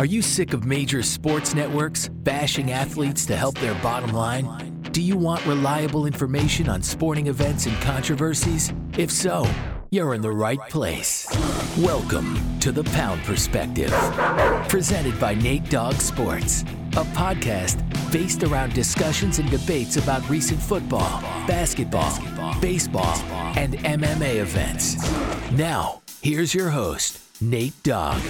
Are you sick of major sports networks bashing athletes to help their bottom line? Do you want reliable information on sporting events and controversies? If so, you're in the right place. Welcome to The Pound Perspective, presented by Nate Dogg Sports, a podcast based around discussions and debates about recent football, basketball, baseball, and MMA events. Now, here's your host, Nate Dogg.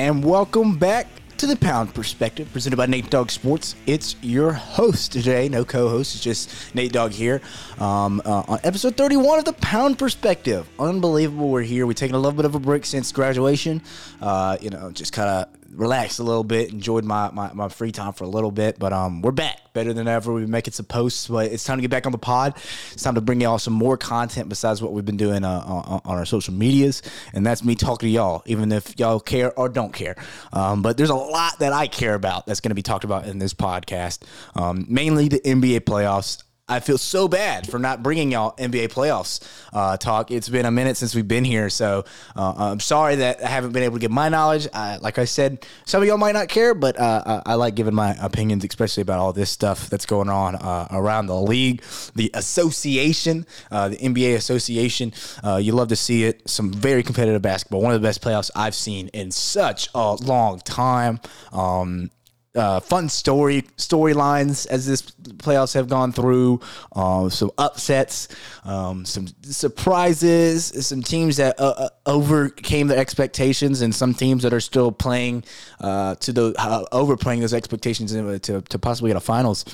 And welcome back to the Pound Perspective, presented by Nate Dogg Sports. It's your host today, no co-host. It's just Nate Dogg here um, uh, on episode 31 of the Pound Perspective. Unbelievable, we're here. We're taking a little bit of a break since graduation. Uh, you know, just kind of relaxed a little bit, enjoyed my, my, my, free time for a little bit, but um, we're back better than ever. We've been making some posts, but it's time to get back on the pod. It's time to bring y'all some more content besides what we've been doing uh, on, on, our social medias, and that's me talking to y'all, even if y'all care or don't care. Um, but there's a lot that I care about that's going to be talked about in this podcast, um, mainly the NBA playoffs. I feel so bad for not bringing y'all NBA playoffs uh, talk. It's been a minute since we've been here, so uh, I'm sorry that I haven't been able to get my knowledge. like I said, some of y'all might not care, but uh, I, I, like giving my opinions, especially about all this stuff that's going on uh, around the league, the association, uh, the NBA association. Uh, you love to see it. Some very competitive basketball. One of the best playoffs I've seen in such a long time. Um, uh, fun story storylines as this playoffs have gone through. Uh, some upsets, um, some surprises, some teams that uh, uh overcame their expectations, and some teams that are still playing uh, to the uh, overplaying those expectations to, to possibly get a finals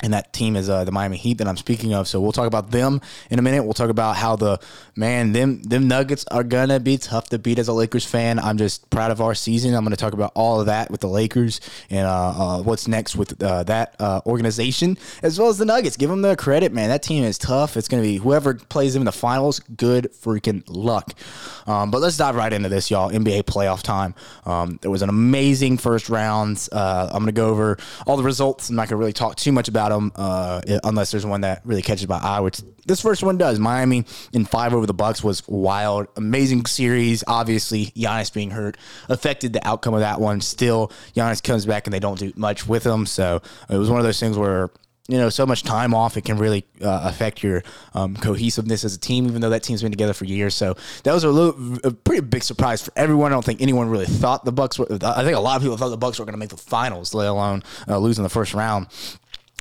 and that team is uh, the Miami Heat that I'm speaking of. So we'll talk about them in a minute. We'll talk about how the man them them Nuggets are gonna be tough to beat as a Lakers fan. I'm just proud of our season. I'm gonna talk about all of that with the Lakers and uh, uh, what's next with uh, that uh, organization as well as the Nuggets. Give them the credit, man. That team is tough. It's gonna be whoever plays them in the finals. Good freaking luck. Um, but let's dive right into this, y'all. NBA playoff time. Um, was an amazing first round. Uh, I'm gonna go over all the results. I'm not gonna really talk too much about them uh, unless there's one that really catches my eye, which this first one does. Miami in five over the Bucks was wild, amazing series. Obviously, Giannis being hurt affected the outcome of that one. Still, Giannis comes back and they don't do much with him. So it was one of those things where you know so much time off it can really uh, affect your um, cohesiveness as a team even though that team's been together for years so that was a, little, a pretty big surprise for everyone i don't think anyone really thought the bucks were i think a lot of people thought the bucks were going to make the finals let alone uh, losing the first round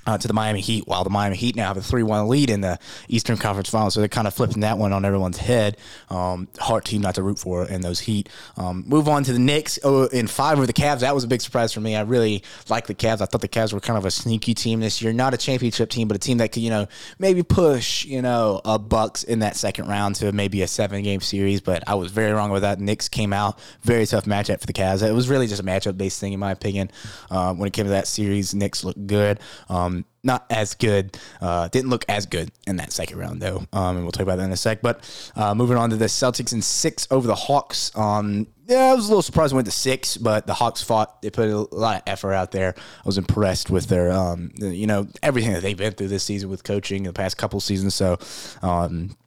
uh, to the Miami Heat, while the Miami Heat now have a 3 1 lead in the Eastern Conference Finals. So they're kind of flipping that one on everyone's head. Um, hard team not to root for in those Heat. Um, move on to the Knicks oh, in five of the Cavs. That was a big surprise for me. I really like the Cavs. I thought the Cavs were kind of a sneaky team this year. Not a championship team, but a team that could, you know, maybe push, you know, a Bucks in that second round to maybe a seven game series. But I was very wrong with that. Knicks came out. Very tough matchup for the Cavs. It was really just a matchup based thing, in my opinion. Uh, when it came to that series, Knicks looked good. Um, not as good. Uh, didn't look as good in that second round though, um, and we'll talk about that in a sec. But uh, moving on to the Celtics in six over the Hawks. Um, yeah, I was a little surprised we went to six, but the Hawks fought. They put a lot of effort out there. I was impressed with their, um, you know, everything that they've been through this season with coaching the past couple seasons. So. Um,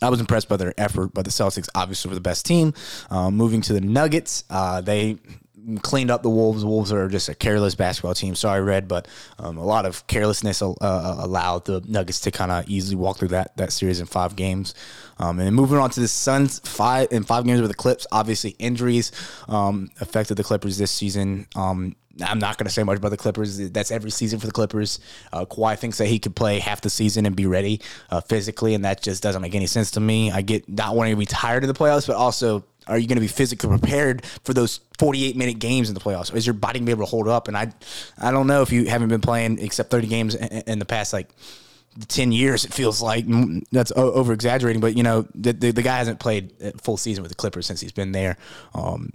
I was impressed by their effort, but the Celtics obviously were the best team. Uh, moving to the Nuggets, uh, they cleaned up the Wolves. Wolves are just a careless basketball team. Sorry, Red, but um, a lot of carelessness uh, uh allowed the Nuggets to kind of easily walk through that that series in five games. Um, and moving on to the Suns, five in five games with the Clips. Obviously, injuries um, affected the Clippers this season. Um, I'm not going to say much about the Clippers. That's every season for the Clippers. Uh, Kawhi thinks that he could play half the season and be ready uh, physically, and that just doesn't make any sense to me. I get not wanting to be tired of the playoffs, but also are you going to be physically prepared for those 48 minute games in the playoffs? Is your body going to be able to hold up? And I, I don't know if you haven't been playing except 30 games in, the past like 10 years it feels like that's over exaggerating but you know the, the, the, guy hasn't played full season with the clippers since he's been there um,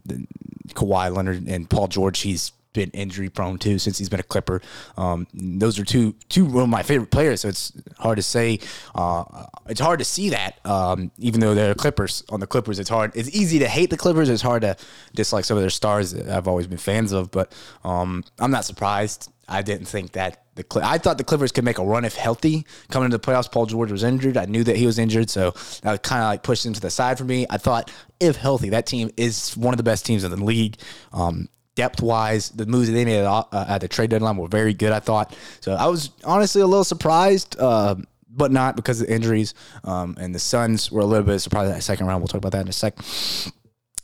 Kawhi Leonard and Paul George he's been injury prone too since he's been a Clipper. Um, those are two two of my favorite players, so it's hard to say. Uh, it's hard to see that, um, even though they're Clippers. On the Clippers, it's hard. It's easy to hate the Clippers. It's hard to dislike some of their stars that I've always been fans of. But um, I'm not surprised. I didn't think that the I thought the Clippers could make a run if healthy coming into the playoffs. Paul George was injured. I knew that he was injured, so that kind of like pushed him to the side for me. I thought if healthy, that team is one of the best teams in the league. Um, depth wise, the moves that they made at, uh, at, the trade deadline were very good. I thought so. I was honestly a little surprised. Uh, but not because of the injuries. Um, and the Suns were a little bit surprised that second round. We'll talk about that in a sec.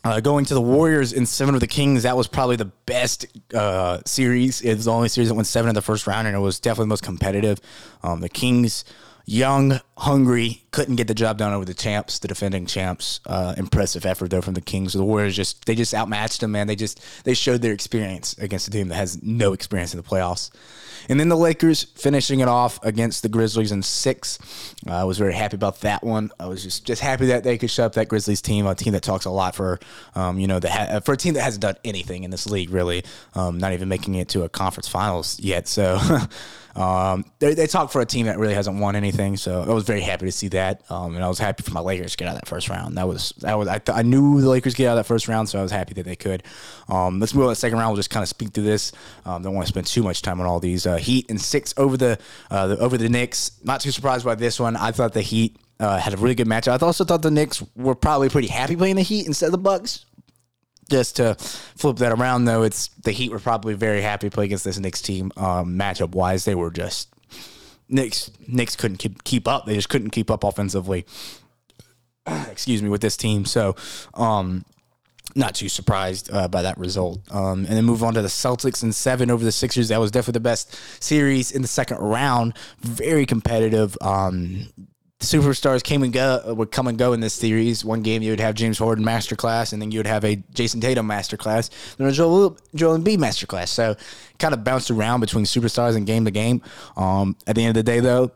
Uh, going to the Warriors in seven of the Kings, that was probably the best uh, series. It was the only series that went seven in the first round, and it was definitely the most competitive. Um, the Kings, young, hungry, couldn't get the job done over the champs, the defending champs. Uh, impressive effort though from the Kings. The Warriors just they just outmatched them, man. They just they showed their experience against a team that has no experience in the playoffs. And then the Lakers finishing it off against the Grizzlies in six. Uh, I was very happy about that one. I was just just happy that they could shut up that Grizzlies team, a team that talks a lot for, um, you know, the ha- for a team that hasn't done anything in this league really, um, not even making it to a conference finals yet. So. Um, they, they talk for a team that really hasn't won anything, so I was very happy to see that, um, and I was happy for my Lakers to get out of that first round. That was that was I, th- I knew the Lakers get out of that first round, so I was happy that they could. Um, let's move on to the second round. We'll just kind of speak through this. Um, don't want to spend too much time on all these. Uh, Heat and six over the, uh, the over the Knicks. Not too surprised by this one. I thought the Heat uh, had a really good matchup. I also thought the Knicks were probably pretty happy playing the Heat instead of the Bucks. Just to flip that around, though, it's the Heat were probably very happy to play against this Knicks team. Um, matchup wise, they were just Knicks. Knicks couldn't keep, up. They just couldn't keep up offensively. Excuse me with this team. So, um, not too surprised uh, by that result. Um, and then move on to the Celtics and seven over the Sixers. That was definitely the best series in the second round. Very competitive. Um, superstars came and go uh, would come and go in this series. One game you would have James Harden masterclass, and then you would have a Jayson Tatum masterclass, then a Joel Joel Embiid masterclass. So kind of bounced around between superstars and game to game. Um, at the end of the day, though,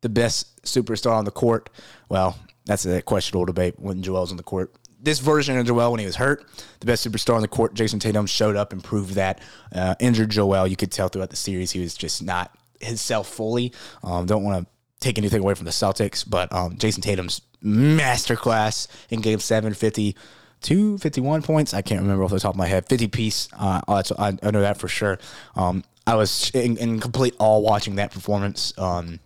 the best superstar on the court. Well, that's a questionable debate when Joel's on the court. This version of Joel, when he was hurt, the best superstar on the court, Jayson Tatum, showed up and proved that. Uh, injured Joel, you could tell throughout the series he was just not himself fully. Um, don't want to take anything away from the Celtics, but um, Jayson Tatum's masterclass in Game Seven, 52, 51 points. I can't remember off the top of my head. 50 piece. Uh, I, I know that for sure. Um, I was in, in, complete awe watching that performance. Um,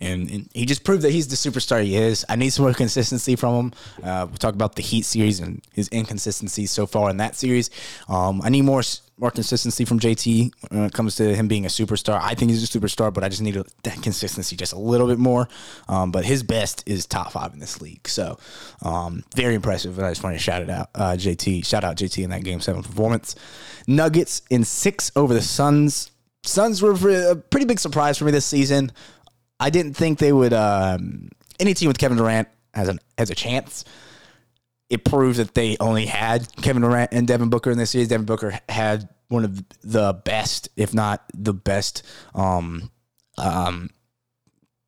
and, and, he just proved that he's the superstar he is. I need some more consistency from him. Uh, we'll talk about the Heat series and his inconsistencies so far in that series. Um, I need more more consistency from JT when it comes to him being a superstar. I think he's a superstar, but I just need a, that consistency just a little bit more. Um, but his best is top five in this league. So um, very impressive. And I just want to shout it out, uh, JT. Shout out JT in that game seven performance. Nuggets in six over the Suns. Suns were a pretty big surprise for me this season. I didn't think they would. Um, any team with Kevin Durant has an has a chance it proves that they only had Kevin Durant and Devin Booker in this series. Devin Booker had one of the best, if not the best, um, um,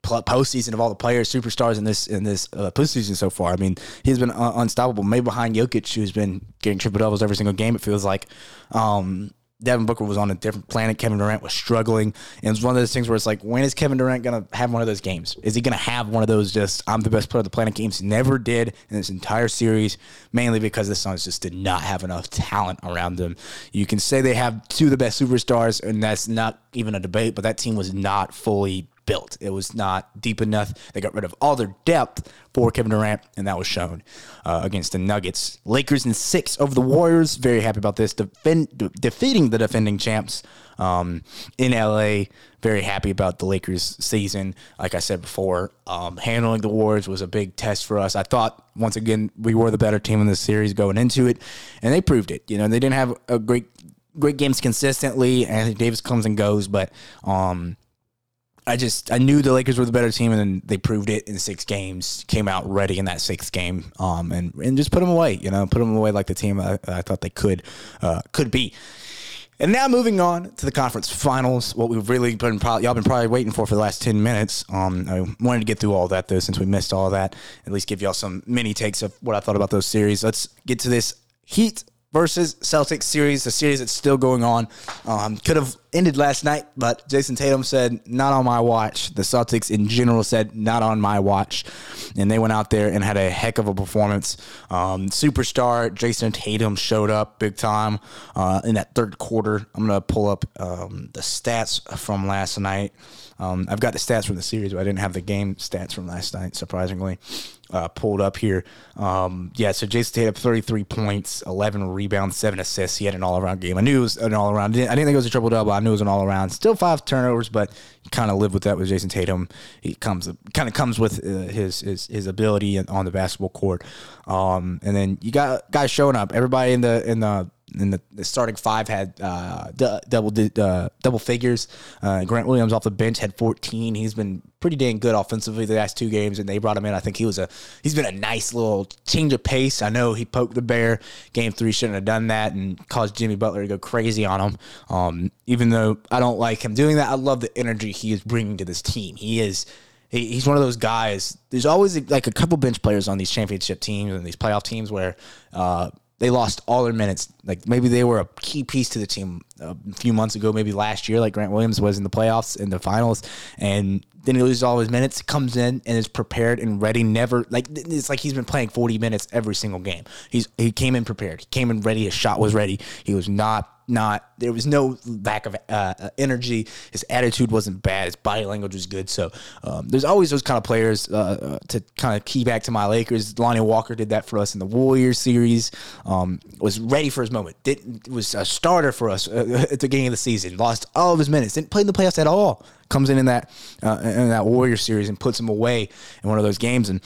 postseason of all the players, superstars in this in this uh, postseason so far. I mean, he's been uh, unstoppable. Maybe behind Jokic, who's been getting triple doubles every single game. It feels like. Um, Devin Booker was on a different planet. Kevin Durant was struggling. And it's one of those things where it's like, when is Kevin Durant going to have one of those games? Is he going to have one of those just, I'm the best player of the planet games? Never did in this entire series, mainly because the Suns just did not have enough talent around them. You can say they have two of the best superstars, and that's not even a debate, but that team was not fully built. It was not deep enough. They got rid of all their depth for Kevin Durant, and that was shown uh, against the Nuggets. Lakers in six over the Warriors. Very happy about this. Defend, de- defeating the defending champs um, in LA. Very happy about the Lakers season. Like I said before, um, handling the Warriors was a big test for us. I thought once again we were the better team in this series going into it, and they proved it. You know, they didn't have a great great games consistently. Anthony Davis comes and goes, but um, I just I knew the Lakers were the better team, and then they proved it in six games. Came out ready in that sixth game, um, and and just put them away. You know, put them away like the team I, I thought they could uh, could be. And now moving on to the conference finals, what we've really been probably y'all been probably waiting for for the last ten minutes. Um, I wanted to get through all that though, since we missed all that. At least give y'all some mini takes of what I thought about those series. Let's get to this Heat versus Celtics series, the series that's still going on. Um, could have ended last night, but Jayson Tatum said, not on my watch. The Celtics in general said, not on my watch. And they went out there and had a heck of a performance. Um, superstar Jayson Tatum showed up big time uh, in that third quarter. I'm going to pull up um, the stats from last night. Um, I've got the stats from the series, but I didn't have the game stats from last night, surprisingly. Uh, pulled up here. Um, yeah, so Jayson Tatum, 33 points, 11 rebounds, 7 assists. He had an all around game. I knew it was an all around. I didn't, think it was a triple double. Knew it was an all around. Still five turnovers, but kind of live with that with Jayson Tatum. He comes kind of comes with uh, his, his his ability on the basketball court. Um, and then you got guys showing up. Everybody in the in the and the, the starting five had uh, d- double uh, double figures. Uh, Grant Williams off the bench had 14. He's been pretty dang good offensively the last two games, and they brought him in. I think he was a he's been a nice little change of pace. I know he poked the bear. Game three shouldn't have done that and caused Jimmy Butler to go crazy on him. Um, even though I don't like him doing that, I love the energy he is bringing to this team. He is he's one of those guys. There's always like a couple bench players on these championship teams and these playoff teams where uh, they lost all their minutes. Like maybe they were a key piece to the team uh, a few months ago, maybe last year, like Grant Williams was in the playoffs in the finals, and then he loses all his minutes, comes in and is prepared and ready. Never like it's like he's been playing 40 minutes every single game. He's he came in prepared. He came in ready. His shot was ready. He was not not there was no lack of uh, uh, energy. His attitude wasn't bad. His body language was good. So um, there's always those kind of players uh, uh, to kind of key back to my Lakers. Lonnie Walker did that for us in the Warriors series. Um, was ready for his moment. Didn't was a starter for us uh, at the beginning of the season. Lost all of his minutes. Didn't play in the playoffs at all. Comes in in that uh, in that Warrior series and puts him away in one of those games and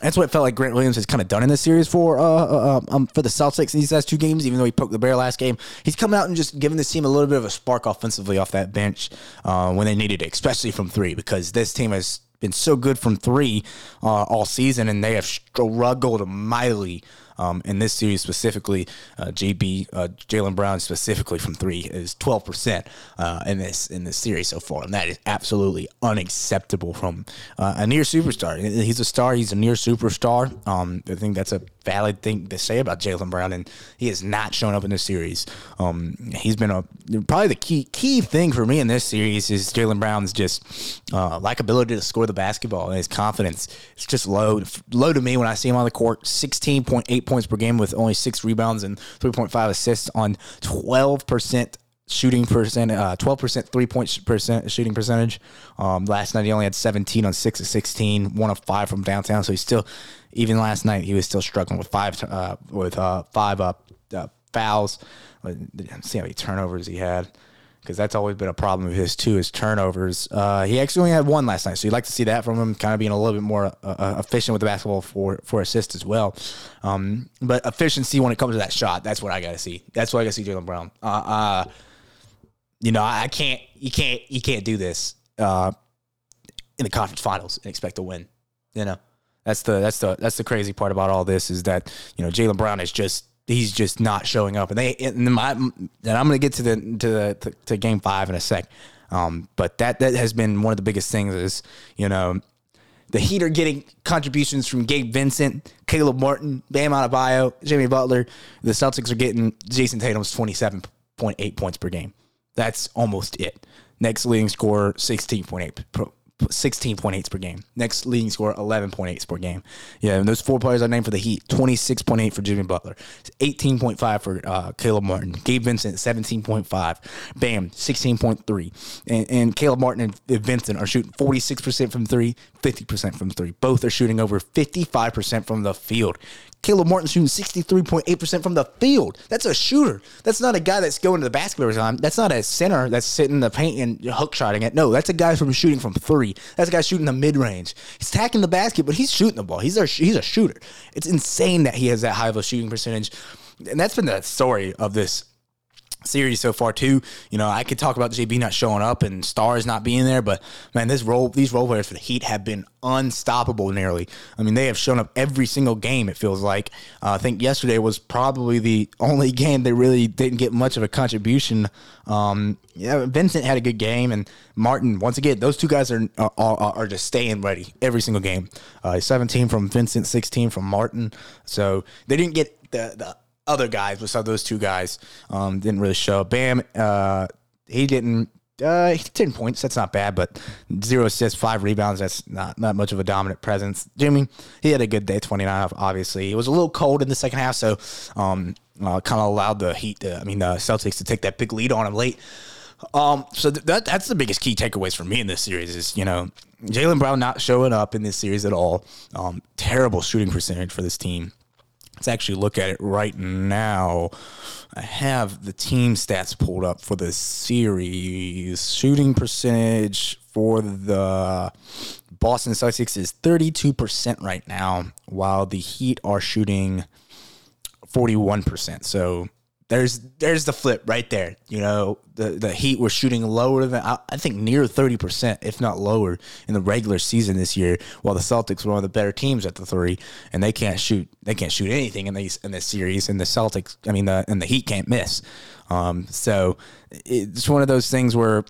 that's what it felt like Grant Williams has kind of done in this series for uh, uh, um, um, for the Celtics in these last two games. Even though he poked the bear last game, he's coming out and just giving this team a little bit of a spark offensively off that bench uh, when they needed it, especially from three, because this team has been so good from three uh, all season, and they have struggled mightily um, in this series specifically, uh, JB uh, Jaylen Brown specifically from three is twelve percent uh, in this in this series so far, and that is absolutely unacceptable from uh, a near superstar. He's a star. He's a near superstar. Um, I think that's a valid thing to say about Jaylen Brown, and he has not shown up in this series. Um, he's been a probably the key key thing for me in this series is Jaylen Brown's just uh, to score the basketball and his confidence. It's just low low to me when I see him on the court. Sixteen point eight points per game with only six rebounds and 3.5 assists on 12% shooting percent, uh, 12% three point percent shooting percentage. Um, last night he only had 17 on six of 16, one of five from downtown. So he's still, even last night he was still struggling with five, uh, with uh, five up uh, fouls. Let's see how many turnovers he had because that's always been a problem of his too is turnovers. Uh, he actually only had one last night, so you'd like to see that from him, kind of being a little bit more uh, uh, efficient with the basketball for for assists as well. Um, but efficiency when it comes to that shot, that's what I got to see. That's what I got to see Jaylen Brown. Uh, uh, you know, I can't, you can't, you can't do this uh, in the conference finals and expect to win. You know, that's the that's the that's the crazy part about all this is that you know Jaylen Brown is just he's just not showing up. And they and my and I'm going to get to the to the to, to, game five in a sec. Um, but that that has been one of the biggest things is you know the Heat are getting contributions from Gabe Vincent, Caleb Martin, Bam Adebayo, Jimmy Butler. The Celtics are getting Jayson Tatum's 27.8 points per game. That's almost it. Next leading scorer, 16.8 16 points per game. Next leading score, 11 points per game. Yeah, and those four players I named for the Heat 26.8 for Jimmy Butler, 18.5 for uh, Caleb Martin, Gabe Vincent, 17.5, Bam, 16.3. And, and Caleb Martin and Vincent are shooting 46% from three, 50% from three. Both are shooting over 55% from the field. Caleb Martin shooting 63.8% from the field. That's a shooter. That's not a guy that's going to the basket every time. That's not a center that's sitting in the paint and hook shotting it. No, that's a guy from shooting from three. That's a guy shooting the mid range. He's attacking the basket, but he's shooting the ball. He's a, he's a shooter. It's insane that he has that high of a shooting percentage. And that's been the story of this series so far too. You know, I could talk about JB not showing up and Stars not being there, but man, this role these role players for the Heat have been unstoppable nearly. I mean, they have shown up every single game. It feels like. Uh, I think yesterday was probably the only game they really didn't get much of a contribution. Um, yeah, Vincent had a good game, and Martin once again. Those two guys are are, are just staying ready every single game. Uh, 17 from Vincent, 16 from Martin. So they didn't get the the other guys besides those two guys um, didn't really show. Bam, uh, he didn't. Uh, ten points. That's not bad, but zero assists, five rebounds. That's not not much of a dominant presence. Jimmy, he had a good day, twenty nine. Obviously, it was a little cold in the second half, so um, uh, kind of allowed the Heat. To, I mean, the Celtics to take that big lead on him late. Um, so th- that that's the biggest key takeaways for me in this series is you know Jaylen Brown not showing up in this series at all. Um, terrible shooting percentage for this team. Let's actually look at it right now. I have the team stats pulled up for the series. Shooting percentage for the Boston Celtics is 32% right now, while the Heat are shooting 41%. So there's there's the flip right there. You know, the the Heat were shooting lower than I, I think near thirty percent, if not lower, in the regular season this year. While the Celtics were one of the better teams at the three, and they can't shoot they can't shoot anything in these in this series. And the Celtics, I mean, the and the Heat can't miss. Um, so it's one of those things where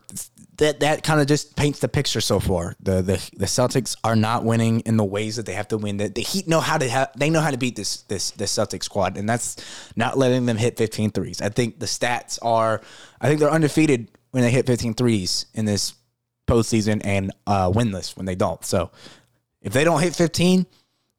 that that kind of just paints the picture so far. The the the Celtics are not winning in the ways that they have to win. The, the Heat know how to they know how to beat this this this Celtics squad, and that's not letting them hit 15 threes. I think the stats are I think they're undefeated when they hit 15 threes in this postseason and uh, winless when they don't. So if they don't hit 15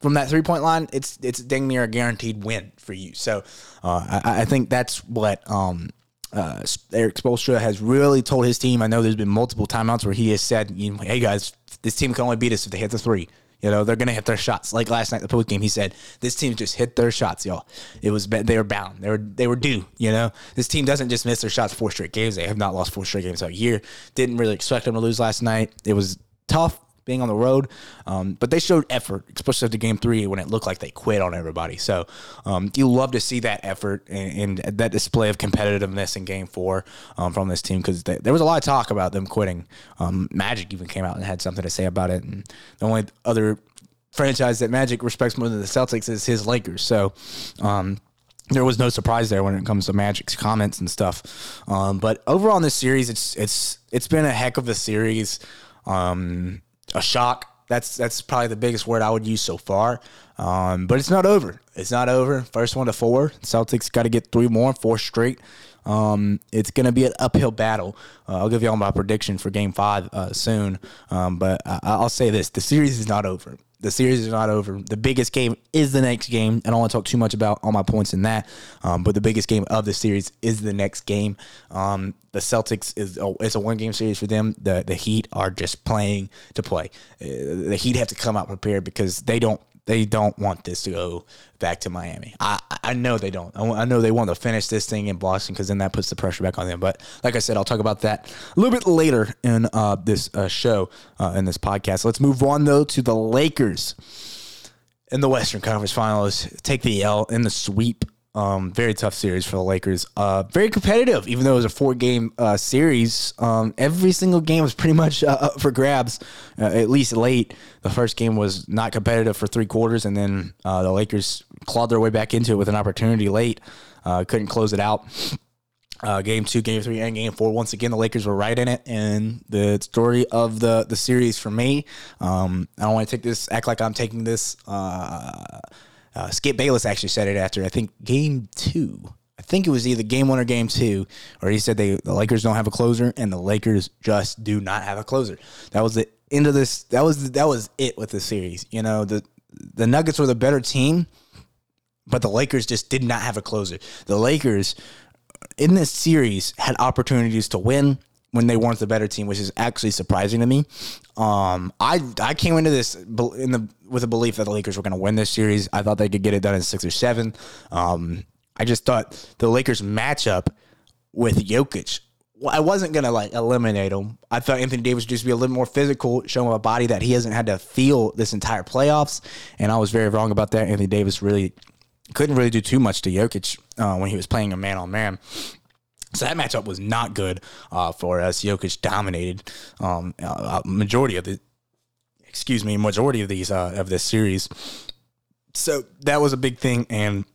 from that three point line, it's it's dang near a guaranteed win for you. So uh, I, I think that's what um, uh, Erik Spoelstra has really told his team. I know there's been multiple timeouts where he has said, "Hey guys, this team can only beat us if they hit the three. You know, they're gonna hit their shots. Like last night, the post game, he said, "This team just hit their shots, y'all. It was they were bound. They were they were due. You know, this team doesn't just miss their shots four straight games. They have not lost four straight games all year. Didn't really expect them to lose last night. It was tough being on the road. Um, but they showed effort, especially after game three when it looked like they quit on everybody. So um, you love to see that effort and, and, that display of competitiveness in game four um, from this team because there was a lot of talk about them quitting. Um, Magic even came out and had something to say about it. And the only other franchise that Magic respects more than the Celtics is his Lakers. So, um, there was no surprise there when it comes to Magic's comments and stuff. Um, but overall in this series, it's it's it's been a heck of a series. Um, a shock. That's that's probably the biggest word I would use so far. Um, but it's not over. It's not over. First one to four. Celtics got to get three more, four straight. Um, it's going to be an uphill battle. Uh, I'll give you all my prediction for Game Five uh, soon. Um, but I, will say this: the series is not over. The series is not over. The biggest game is the next game. I don't want to talk too much about all my points in that, um, but the biggest game of the series is the next game. Um, the Celtics is oh, it's a one game series for them. The the Heat are just playing to play. Uh, the Heat have to come out prepared because they don't they don't want this to go back to Miami. I, I know they don't. I, know they want to finish this thing in Boston because then that puts the pressure back on them. But like I said, I'll talk about that a little bit later in uh, this uh, show, uh, in this podcast. Let's move on, though, to the Lakers in the Western Conference Finals. Take the L in the sweep um, very tough series for the Lakers. Uh, very competitive, even though it was a four game uh, series. Um, every single game was pretty much uh, up for grabs, uh, at least late. The first game was not competitive for three quarters, and then uh, the Lakers clawed their way back into it with an opportunity late. Uh, couldn't close it out. game two, game three, and game four. Once again, the Lakers were right in it, and the story of the the series for me. Um, I don't want to take this, act like I'm taking this uh, Skip Bayless actually said it after I think game two. I think it was either game one or game two, or he said they the Lakers don't have a closer and the Lakers just do not have a closer. That was the end of this. That was that was it with the series. You know the the Nuggets were the better team, but the Lakers just did not have a closer. The Lakers in this series had opportunities to win when they weren't the better team, which is actually surprising to me. Um, I I came into this in the with a belief that the Lakers were going to win this series. I thought they could get it done in six or seven. Um, I just thought the Lakers matchup with Jokic. I wasn't gonna like eliminate him. I thought Anthony Davis would just be a little more physical, showing a body that he hasn't had to feel this entire playoffs. And I was very wrong about that. Anthony Davis really couldn't really do too much to Jokic uh, when he was playing a man on man. So that matchup was not good uh, for us. Jokic dominated um, uh, majority of the, excuse me, majority of these uh, of this series. So that was a big thing, and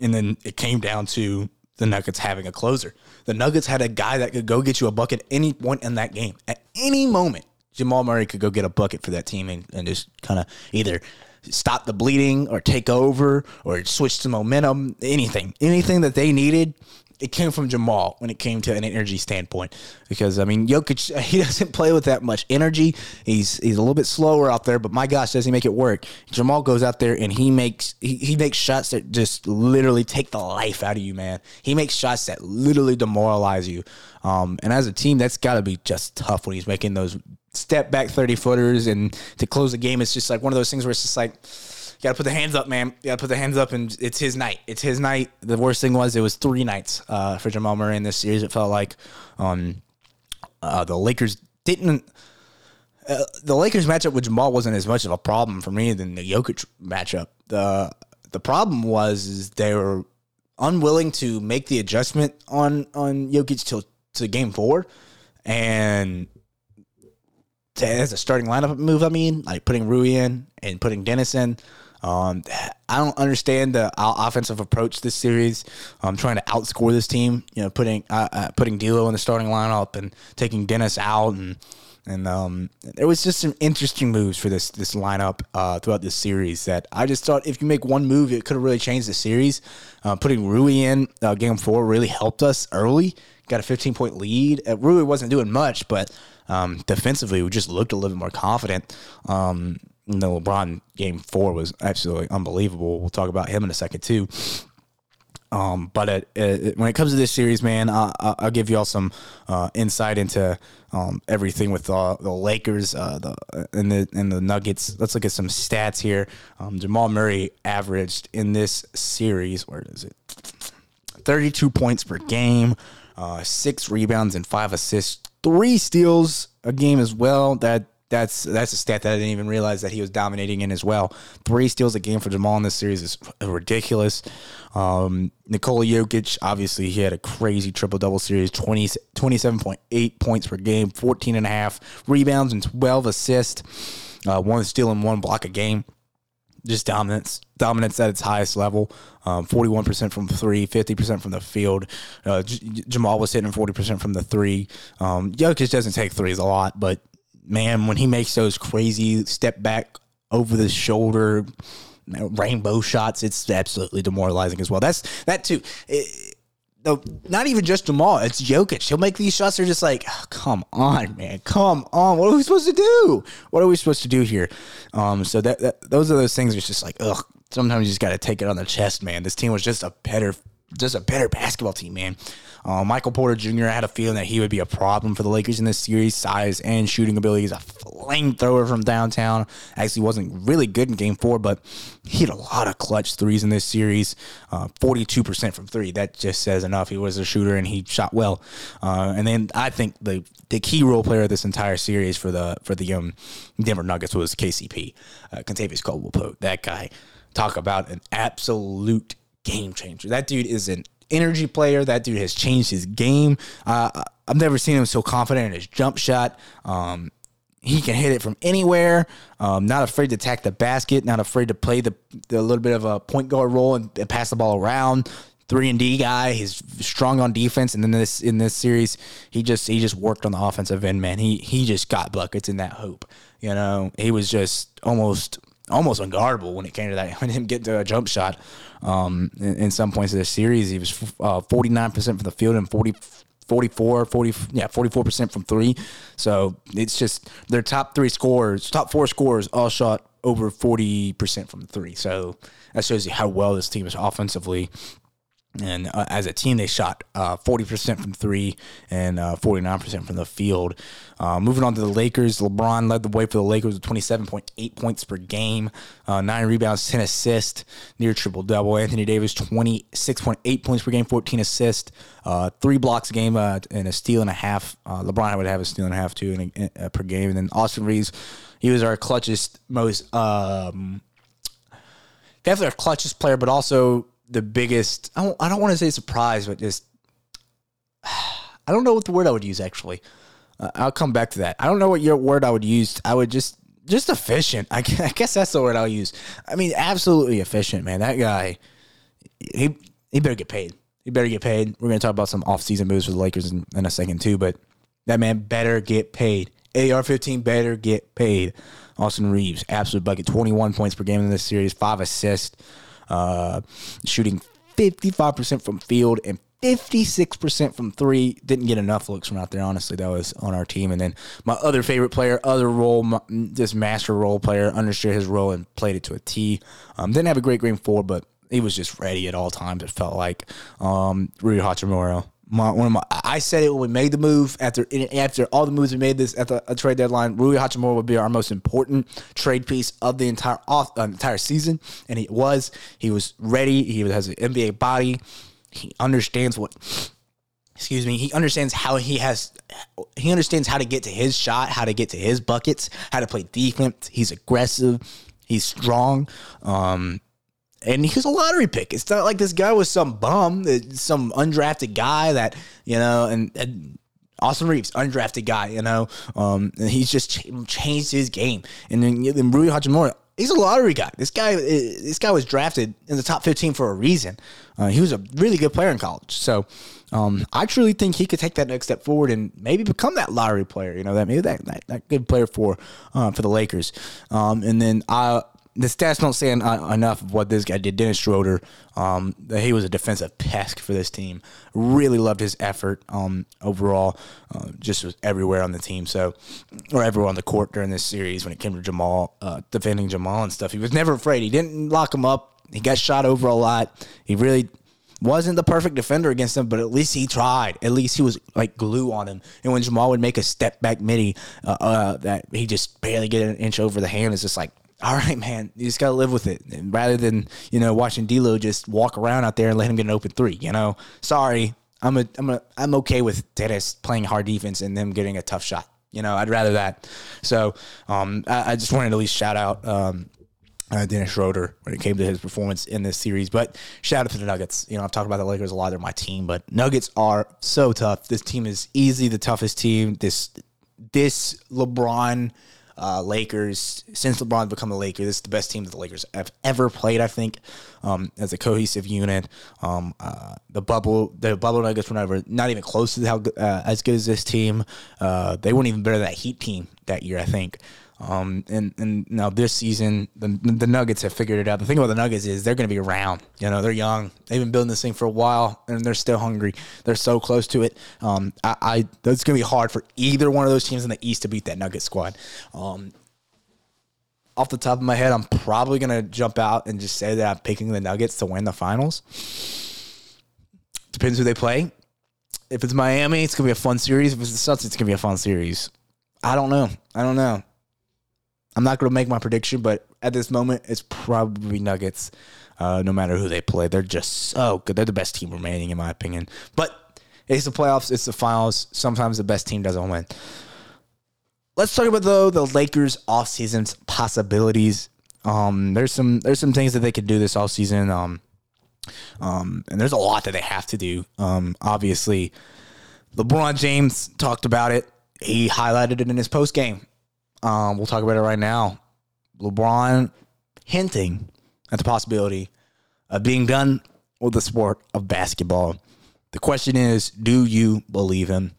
and then it came down to the Nuggets having a closer. The Nuggets had a guy that could go get you a bucket any point in that game at any moment. Jamal Murray could go get a bucket for that team and, and just kind of either stop the bleeding or take over or switch the momentum, anything, anything that they needed. It came from Jamal when it came to an energy standpoint, because I mean Jokic he doesn't play with that much energy. He's he's a little bit slower out there, but my gosh, does he make it work? Jamal goes out there and he makes he, he makes shots that just literally take the life out of you, man. He makes shots that literally demoralize you. Um, and as a team, that's got to be just tough when he's making those step back 30 footers and to close the game it's just like one of those things where it's just like gotta put the hands up man you gotta put the hands up and it's his night it's his night the worst thing was it was three nights uh, for jamal murray in this series it felt like um, uh, the lakers didn't uh, the Lakers matchup with Jamal wasn't as much of a problem for me than the Jokic matchup. the The problem was they were unwilling to make the adjustment on on Jokic till to game four, and to, as a starting lineup move. I mean, like putting Rui in and putting Dennis in. Um, I don't understand the offensive approach this series. I'm trying to outscore this team. You know, putting uh, uh, putting D'Lo in the starting lineup and taking Dennis out, and and um, there was just some interesting moves for this this lineup uh, throughout this series that I just thought if you make one move, it could have really changed the series. Uh, putting Rui in uh, game four really helped us early. Got a 15 point lead. Uh, Rui wasn't doing much, but um, defensively, we just looked a little bit more confident. Um, the LeBron game four was absolutely unbelievable. We'll talk about him in a second too. Um, but it, it, when it comes to this series, man, I, will give you all some uh, insight into um, everything with the, the Lakers uh, the, and the and the Nuggets. Let's look at some stats here. Um, Jamal Murray averaged in this series, where is it? Thirty-two points per game, uh, six rebounds and five assists, three steals a game as well. That that's that's a stat that I didn't even realize that he was dominating in as well. Three steals a game for Jamal in this series is ridiculous. Um, Nikola Jokic, obviously, he had a crazy triple double series 20, 27.8 points per game, 14 and a half rebounds, and 12 assists, uh, one steal and one block a game just dominance, dominance at its highest level. Um, 41% from three, 50% from the field. Uh, J- Jamal was hitting 40% from the three. Um, Jokic doesn't take threes a lot, but man, when he makes those crazy step back over the shoulder rainbow shots, it's absolutely demoralizing as well. That's that too. It, no, not even just Jamal. It's Jokic. He'll make these shots. They're just like, oh, come on, man, come on. What are we supposed to do? What are we supposed to do here? Um, so that, that those are those things. It's just like, ugh. Sometimes you just got to take it on the chest, man. This team was just a better, just a better basketball team, man. Uh, Michael Porter Jr. Had a feeling that he would be a problem for the Lakers in this series. Size and shooting ability. He's a flamethrower from downtown. Actually, wasn't really good in Game Four, but he had a lot of clutch threes in this series. Uh, forty-two percent from three. That just says enough. He was a shooter and he shot well. Uh, and then I think the the key role player of this entire series for the for the um, Denver Nuggets was KCP, uh, Kentavious Caldwell-Pope. That guy, talk about an absolute game changer. That dude is an energy player. That dude has changed his game. Uh, I've never seen him so confident in his jump shot. Um, he can hit it from anywhere. Um, not afraid to attack the basket. Not afraid to play the, the little bit of a point guard role and, and pass the ball around. Three and D guy. He's strong on defense, and then this in this series, he just he just worked on the offensive end. Man, he he just got buckets in that hoop. You know, he was just almost almost unguardable when it came to that. When him get to a jump shot, um, in, in, some points of the series, he was forty nine percent from the field and 40, 44, 40, yeah, 44% from three. So it's just their top three scores, top four scores, all shot over 40% from three. So that shows you how well this team is offensively. And uh, as a team, they shot uh, 40% from three and uh, 49% from the field. Uh, moving on to the Lakers, LeBron led the way for the Lakers with 27.8 points per game, uh, nine rebounds, 10 assists, near triple double. Anthony Davis, 26.8 points per game, 14 assists, uh, three blocks a game, and a steal and a half. LeBron would have a steal and a half too in a, per game. And then Austin Reaves, he was our clutchest, most. Um, definitely our clutchest player, but also the biggest. I don't, I don't want to say surprise, but just I don't know what the word I would use actually. Uh, I'll come back to that. I don't know what your word I would use. I would just just efficient. I, I guess that's the word I'll use. I mean, absolutely efficient, man. That guy, he he better get paid. He better get paid. We're gonna talk about some offseason moves for the Lakers in, in a second too, but that man better get paid AR 15 better get paid. Austin Reaves, absolute bucket, 21 points per game in this series, five assists, uh, shooting 55% from field and 56% from three. Didn't get enough looks from out there, honestly. That was on our team. And then my other favorite player, other role, this master role player, understood his role and played it to a T. Um, didn't have a great game four, but he was just ready at all times. It felt like um, Rui Hachimura. My, one of my, I said it when we made the move after after all the moves we made this at the trade deadline. Rui Hachimura would be our most important trade piece of the entire off, uh, entire season, and he was. He was ready. He has an NBA body. He understands what excuse me, he understands how he has he understands how to get to his shot, how to get to his buckets, how to play defense. He's aggressive, he's strong. Um and he was a lottery pick. It's not like this guy was some bum, some undrafted guy that, you know, and, and Austin Reaves, undrafted guy, you know, um, and he's just ch- changed his game. And then, then Rui Hachimura, he's a lottery guy. This guy, this guy was drafted in the top 15 for a reason. Uh, he was a really good player in college. So um, I truly think he could take that next step forward and maybe become that lottery player. You know, that maybe that that, that good player for uh, for the Lakers. Um, and then I the stats don't say enough of what this guy did. Dennis Schroeder, um, he was a defensive pest for this team. Really loved his effort um, overall. Uh, just was everywhere on the team. So, or everywhere on the court during this series when it came to Jamal uh, defending Jamal and stuff. He was never afraid. He didn't lock him up. He got shot over a lot. He really wasn't the perfect defender against him, but at least he tried. At least he was like glue on him. And when Jamal would make a step back midi, uh, uh, that he just barely get an inch over the hand, it's just like all right, man, you just gotta live with it. And rather than you know watching D'Lo just walk around out there and let him get an open three, you know, sorry, I'm a, I'm a, I'm okay with Dennis playing hard defense and them getting a tough shot. You know, I'd rather that. So, um, I, I just wanted to at least shout out um, uh, Dennis Schroeder when it came to his performance in this series. But shout out to the Nuggets. You know, I've talked about the Lakers a lot. They're my team, but Nuggets are so tough. This team is easily the toughest team. This this LeBron uh, Lakers since LeBron become a Laker. This is the best team that the Lakers have ever played. I think um, as a cohesive unit. Um, uh, the bubble, the bubble Nuggets were never not even close to how uh, as good as this team. Uh, they weren't even better than that Heat team that year. I think. Um, and, and now this season, the, the Nuggets have figured it out. The thing about the Nuggets is they're going to be around. You know, they're young. They've been building this thing for a while, and they're still hungry. They're so close to it. Um, I, I it's going to be hard for either one of those teams in the East to beat that Nugget squad. Um, off the top of my head, I'm probably going to jump out and just say that I'm picking the Nuggets to win the finals. Depends who they play. If it's Miami, it's going to be a fun series. If it's the Celtics, it's going to be a fun series. I don't know. I don't know. I'm not going to make my prediction, but at this moment, it's probably Nuggets. Uh, no matter who they play, they're just so good. They're the best team remaining, in my opinion. But it's the playoffs. It's the finals. Sometimes the best team doesn't win. Let's talk about though the Lakers off season's possibilities. Um, there's some there's some things that they could do this off season. Um, um, and there's a lot that they have to do. Um, obviously, LeBron James talked about it. He highlighted it in his post game. Um, we'll talk about it right now. LeBron hinting at the possibility of being done with the sport of basketball. The question is, do you believe him?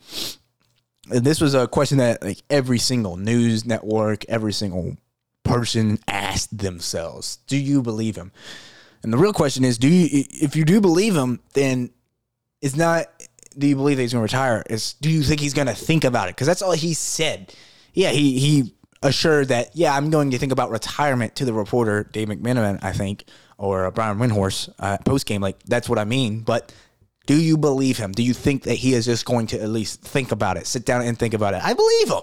And this was a question that like every single news network, every single person asked themselves, do you believe him? And the real question is, do you if you do believe him, then it's not do you believe that he's going to retire? It's do you think he's going to think about it? Because that's all he said yeah, he he assured that yeah, I'm going to think about retirement to the reporter Dave McMenamin, I think, or Brian Windhorst uh, post game. Like that's what I mean. But do you believe him? Do you think that he is just going to at least think about it, sit down and think about it? I believe him.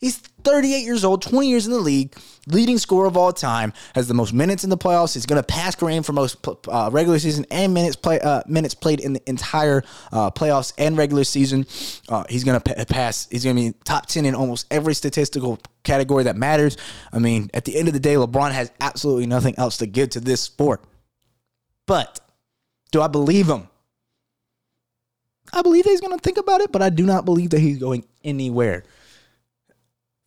He's 38 years old, 20 years in the league, leading scorer of all time, has the most minutes in the playoffs. He's going to pass Kareem for most uh, regular season and minutes play uh, minutes played in the entire uh, playoffs and regular season. Uh, he's going to pass. He's going to be top 10 in almost every statistical category that matters. I mean, at the end of the day, LeBron has absolutely nothing else to give to this sport. But do I believe him? I believe he's going to think about it, but I do not believe that he's going anywhere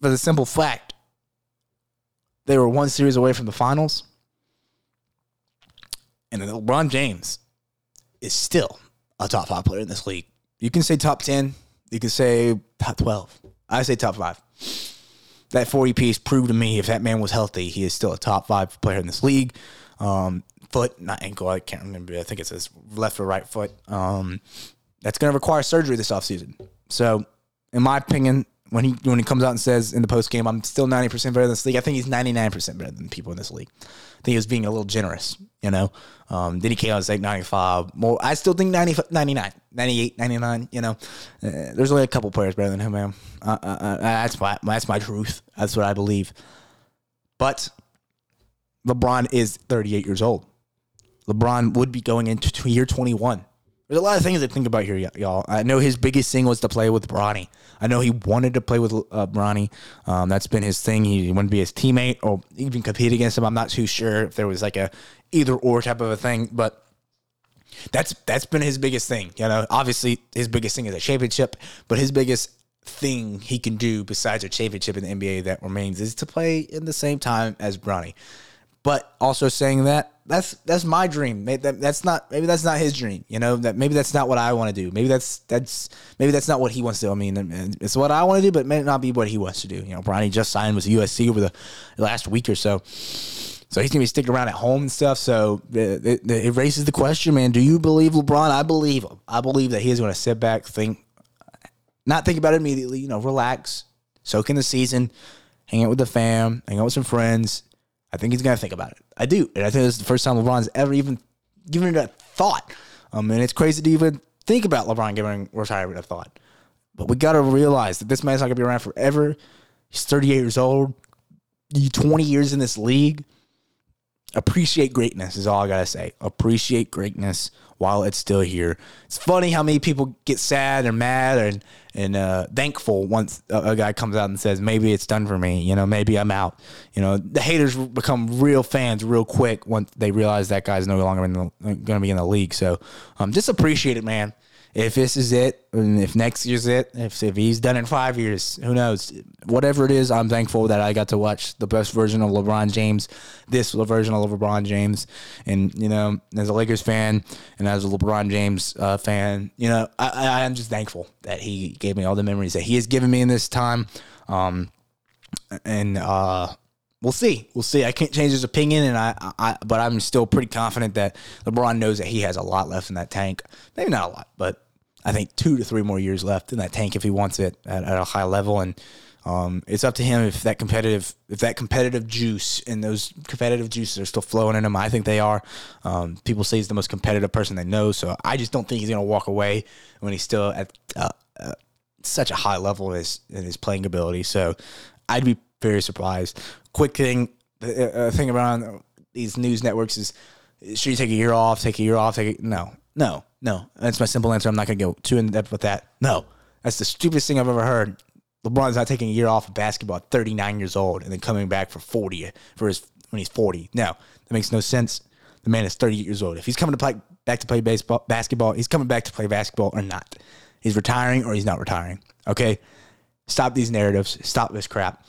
for the simple fact they were one series away from the finals. And LeBron James is still a top five player in this league. You can say top 10, you can say top 12. I say top five. that 40 piece proved to me if that man was healthy, he is still a top five player in this league. Um, foot, not ankle, I can't remember. I think it's his left or right foot. Um, that's going to require surgery this offseason. So, in my opinion, when he when he comes out and says in the post game, I'm still 90% better than this league, I think he's 99% better than people in this league. I think he was being a little generous, you know. Um, then he came out and said 95. More, I still think 90, 99, 98, 99, you know. Uh, there's only a couple players better than him, man. Uh, uh, uh, that's, my, that's my truth. That's what I believe. But LeBron is 38 years old. LeBron would be going into year 21. There's a lot of things to think about here, y'all. I know his biggest thing was to play with Bronny. I know he wanted to play with uh, Bronny. Um, that's been his thing. He wanted to be his teammate or even compete against him. I'm not too sure if there was like a either or type of a thing, but that's that's been his biggest thing. You know, obviously his biggest thing is a championship, but his biggest thing he can do besides a championship in the NBA that remains is to play in the same time as Bronny. But also saying that that's that's my dream. Maybe that, that's not maybe that's not his dream. You know that maybe that's not what I want to do. Maybe that's that's maybe that's not what he wants to. do. I mean, it's what I want to do, but it may not be what he wants to do. You know, Bronny just signed with USC over the last week or so. So he's gonna be sticking around at home and stuff. So it, it, it raises the question, man. Do you believe LeBron? I believe him. I believe that he's gonna sit back, think, not think about it immediately. You know, relax, soak in the season, hang out with the fam, hang out with some friends, I think he's to think about it. I do. And I think this is the first time LeBron's ever even given it a thought. Um, and it's crazy to even think about LeBron giving retirement a thought. But we got to realize that this man's not going to be around forever. He's 38 years old. You 20 years in this league. Appreciate greatness is all I got to say. Appreciate greatness while it's still here. It's funny how many people get sad and mad and and uh, thankful once a, a, guy comes out and says maybe it's done for me. You know, maybe I'm out. You know, the haters become real fans real quick once they realize that guy's no longer going to be in the league. So um, just appreciate it, man if this is it, and if next year's it, if, if he's done in five years, who knows? Whatever it is, I'm thankful that I got to watch the best version of LeBron James, this version of LeBron James. And, you know, as a Lakers fan and as a LeBron James uh, fan, you know, I, I, am just thankful that he gave me all the memories that he has given me in this time. Um, and, uh, we'll see. We'll see. I can't change his opinion, and I, I, but I'm still pretty confident that LeBron knows that he has a lot left in that tank. Maybe not a lot, but I think two to three more years left in that tank if he wants it at, at a high level. And um, it's up to him if that competitive if that competitive juice and those competitive juices are still flowing in him. I think they are. Um, people say he's the most competitive person they know, so I just don't think he's going to walk away when he's still at uh, uh, such a high level in his in his playing ability. So I'd be very surprised. Quick thing, uh, thing around these news networks is should you take a year off? Take a year off? Take a, no, no. No, that's my simple answer. I'm not going to go too in depth with that. No, that's the stupidest thing I've ever heard. LeBron's not taking a year off of basketball at 39 years old and then coming back for 40 for his when he's 40. No, that makes no sense. The man is 38 years old. If he's coming to play back to play baseball, basketball, he's coming back to play basketball or not. He's retiring or he's not retiring. Okay, stop these narratives. Stop this crap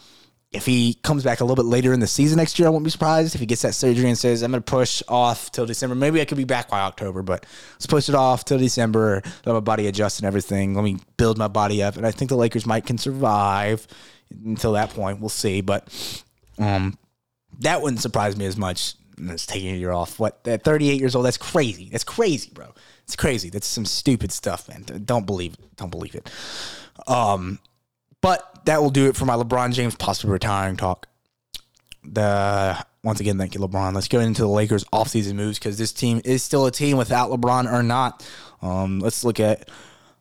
if he comes back a little bit later in the season next year, I won't be surprised if he gets that surgery and says, I'm going to push off till December. Maybe I could be back by October, but let's push it off till December. Let my body adjust and everything. Let me build my body up. And I think the Lakers might can survive until that point. We'll see. But um, that wouldn't surprise me as much as taking a year off. What, at 38 years old, that's crazy. That's crazy, bro. It's crazy. That's some stupid stuff, man. Don't believe it. Don't believe it. Um, but that will do it for my LeBron James possibly retiring talk. The once again, thank you, LeBron. Let's go into the Lakers offseason moves because this team is still a team without LeBron or not. Um, let's look at.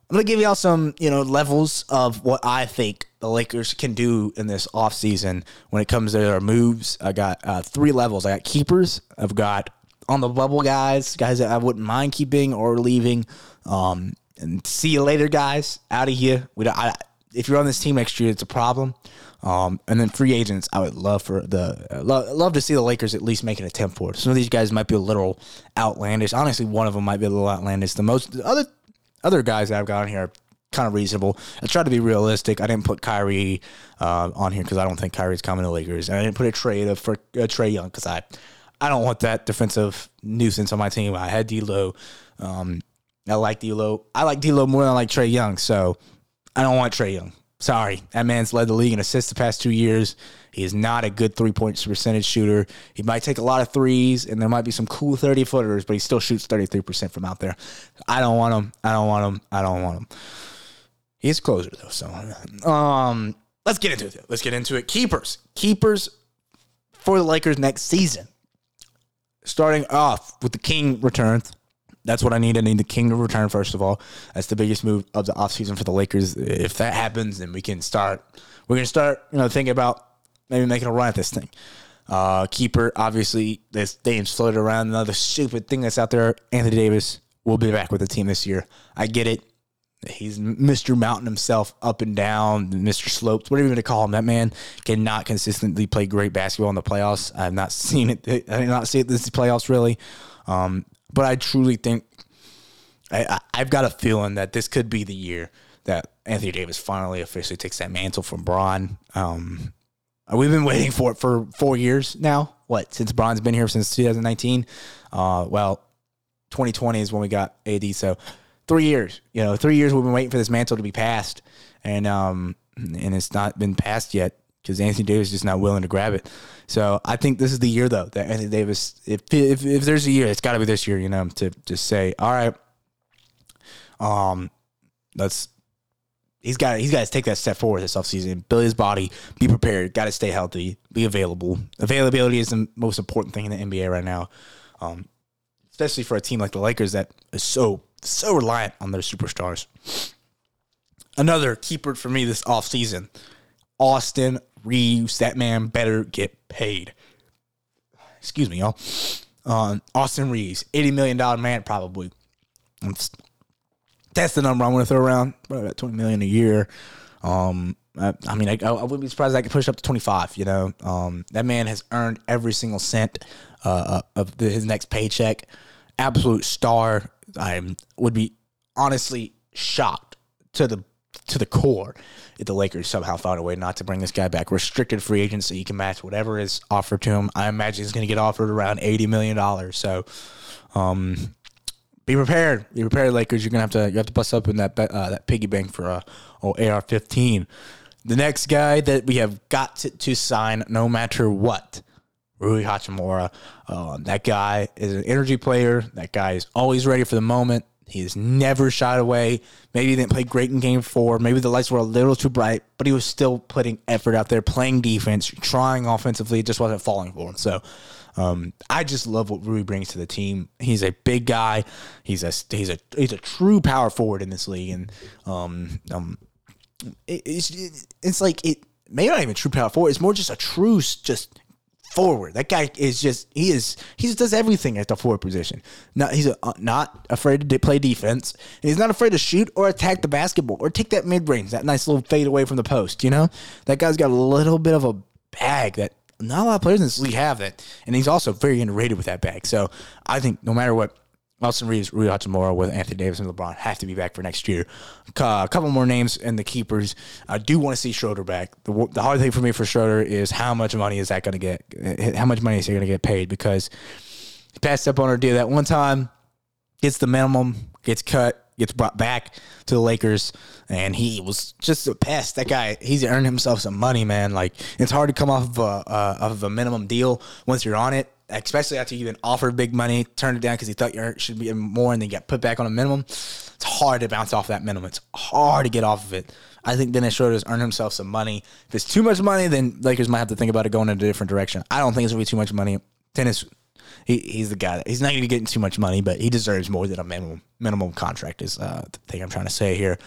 I'm gonna give y'all some, you know, levels of what I think the Lakers can do in this offseason when it comes to their moves. I got uh, three levels. I got keepers. I've got on the bubble guys, guys that I wouldn't mind keeping or leaving. Um, and see you later, guys. Out of here. We don't, I, if you're on this team next year, it's a problem. Um, and then free agents, I would love for the uh, lo- love to see the Lakers at least make an attempt for it. Some of these guys might be a little outlandish. Honestly, one of them might be a little outlandish. The most the other other guys that I've got on here are kind of reasonable. I tried to be realistic. I didn't put Kyrie uh, on here because I don't think Kyrie's coming to Lakers, and I didn't put a trade for uh, Trae Young because I I don't want that defensive nuisance on my team. I had D'Lo. Um, I like D'Lo. I like D'Lo more than I like Trae Young. So I don't want Trae Young. Sorry, that man's led the league in assists the past two years. He is not a good three point percentage shooter. He might take a lot of threes, and there might be some cool 30 footers, but he still shoots 33% from out there. I don't want him. I don't want him. I don't want him. He's closer, though. So, um, let's get into it. Let's get into it. Keepers. Keepers for the Lakers next season. Starting off with the King returns. That's what I need. I need the King to return, first of all. That's the biggest move of the offseason for the Lakers. If that happens, then we can start. We're going to start, you know, thinking about maybe making a run at this thing. Uh, keeper, obviously, this name's floated around. Another stupid thing that's out there. Anthony Davis will be back with the team this year. I get it. He's Mr. Mountain himself, up and down, Mr. Slopes, whatever you want to call him. That man cannot consistently play great basketball in the playoffs. I've not seen it. I did not see it this playoffs really. Um, but I truly think I, I, have got a feeling that this could be the year that Anthony Davis finally officially takes that mantle from Bron. Um, we've been waiting for it for four years now. What since Bron's been here since 2019? Uh, well, 2020 is when we got AD. So three years. You know, three years we've been waiting for this mantle to be passed, and um, and it's not been passed yet because Anthony Davis is just not willing to grab it. So I think this is the year though that Anthony Davis, if if, if there's a year, it's got to be this year. You know, to just say, all right, um, let's. He's got he's got to take that step forward this offseason, build his body, be prepared, got to stay healthy, be available. Availability is the most important thing in the NBA right now, um, especially for a team like the Lakers that is so so reliant on their superstars. Another keeper for me this offseason, Austin Reaves. That man better get paid. Excuse me, y'all. Uh, Austin Reaves, $80 million man, probably. That's the number I'm going to throw around. Probably about 20 million a year. Um, I, I mean, I, I, wouldn't be surprised I could push up to 25. You know, um, that man has earned every single cent uh, of the, his next paycheck. Absolute star. I would be honestly shocked to the to the core if the Lakers somehow found a way not to bring this guy back. Restricted free agent, so you can match whatever is offered to him. I imagine he's going to get offered around eighty million dollars. So, um, be prepared. Be prepared, Lakers. You're gonna have to you have to bust up in that uh, that piggy bank for a uh, AR-15. The next guy that we have got to, to sign, no matter what, Rui Hachimura. Uh, that guy is an energy player. That guy is always ready for the moment. He's never shot away. Maybe he didn't play great in game four. Maybe the lights were a little too bright, but he was still putting effort out there, playing defense, trying offensively. It just wasn't falling for him. So um, I just love what Rui brings to the team. He's a big guy. He's a he's a he's a true power forward in this league, and um, um, it, it's it's like it maybe not even true power forward. It's more just a true just forward. That guy is just he is he just does everything at the forward position. Not he's a, uh, not afraid to play defense, and he's not afraid to shoot or attack the basketball or take that mid range, that nice little fade away from the post. You know, that guy's got a little bit of a bag that not a lot of players in this league have that, and he's also very underrated with that bag. So I think no matter what Austin Reaves, Rui Hachimura with Anthony Davis and LeBron have to be back for next year. A couple more names and the keepers. I do want to see Schroeder back. The, the hard thing for me for Schroeder is how much money is that going to get? How much money is he going to get paid? Because he passed up on our deal that one time, gets the minimum, gets cut, gets brought back to the Lakers, and he was just a pest. That guy, he's earned himself some money, man. Like it's hard to come off of a, uh, of a minimum deal once you're on it especially after you've been offered big money, turned it down because you thought you should be more, and then get put back on a minimum. It's hard to bounce off that minimum. It's hard to get off of it. I think Dennis Schroeder's earned himself some money. If it's too much money, then Lakers might have to think about it going in a different direction. I don't think it's gonna be too much money. Dennis, he, he's the guy that he's not gonna be getting too much money, but he deserves more than a minimum minimum contract. Is uh, the thing I'm trying to say here.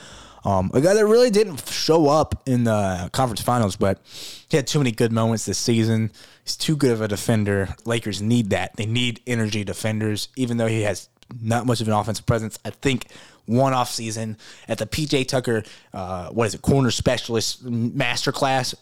Um, a guy that really didn't show up in the conference finals, but he had too many good moments this season. He's too good of a defender. Lakers need that. They need energy defenders, even though he has not much of an offensive presence. I think one off season at the PJ Tucker, uh, what is it, corner specialist masterclass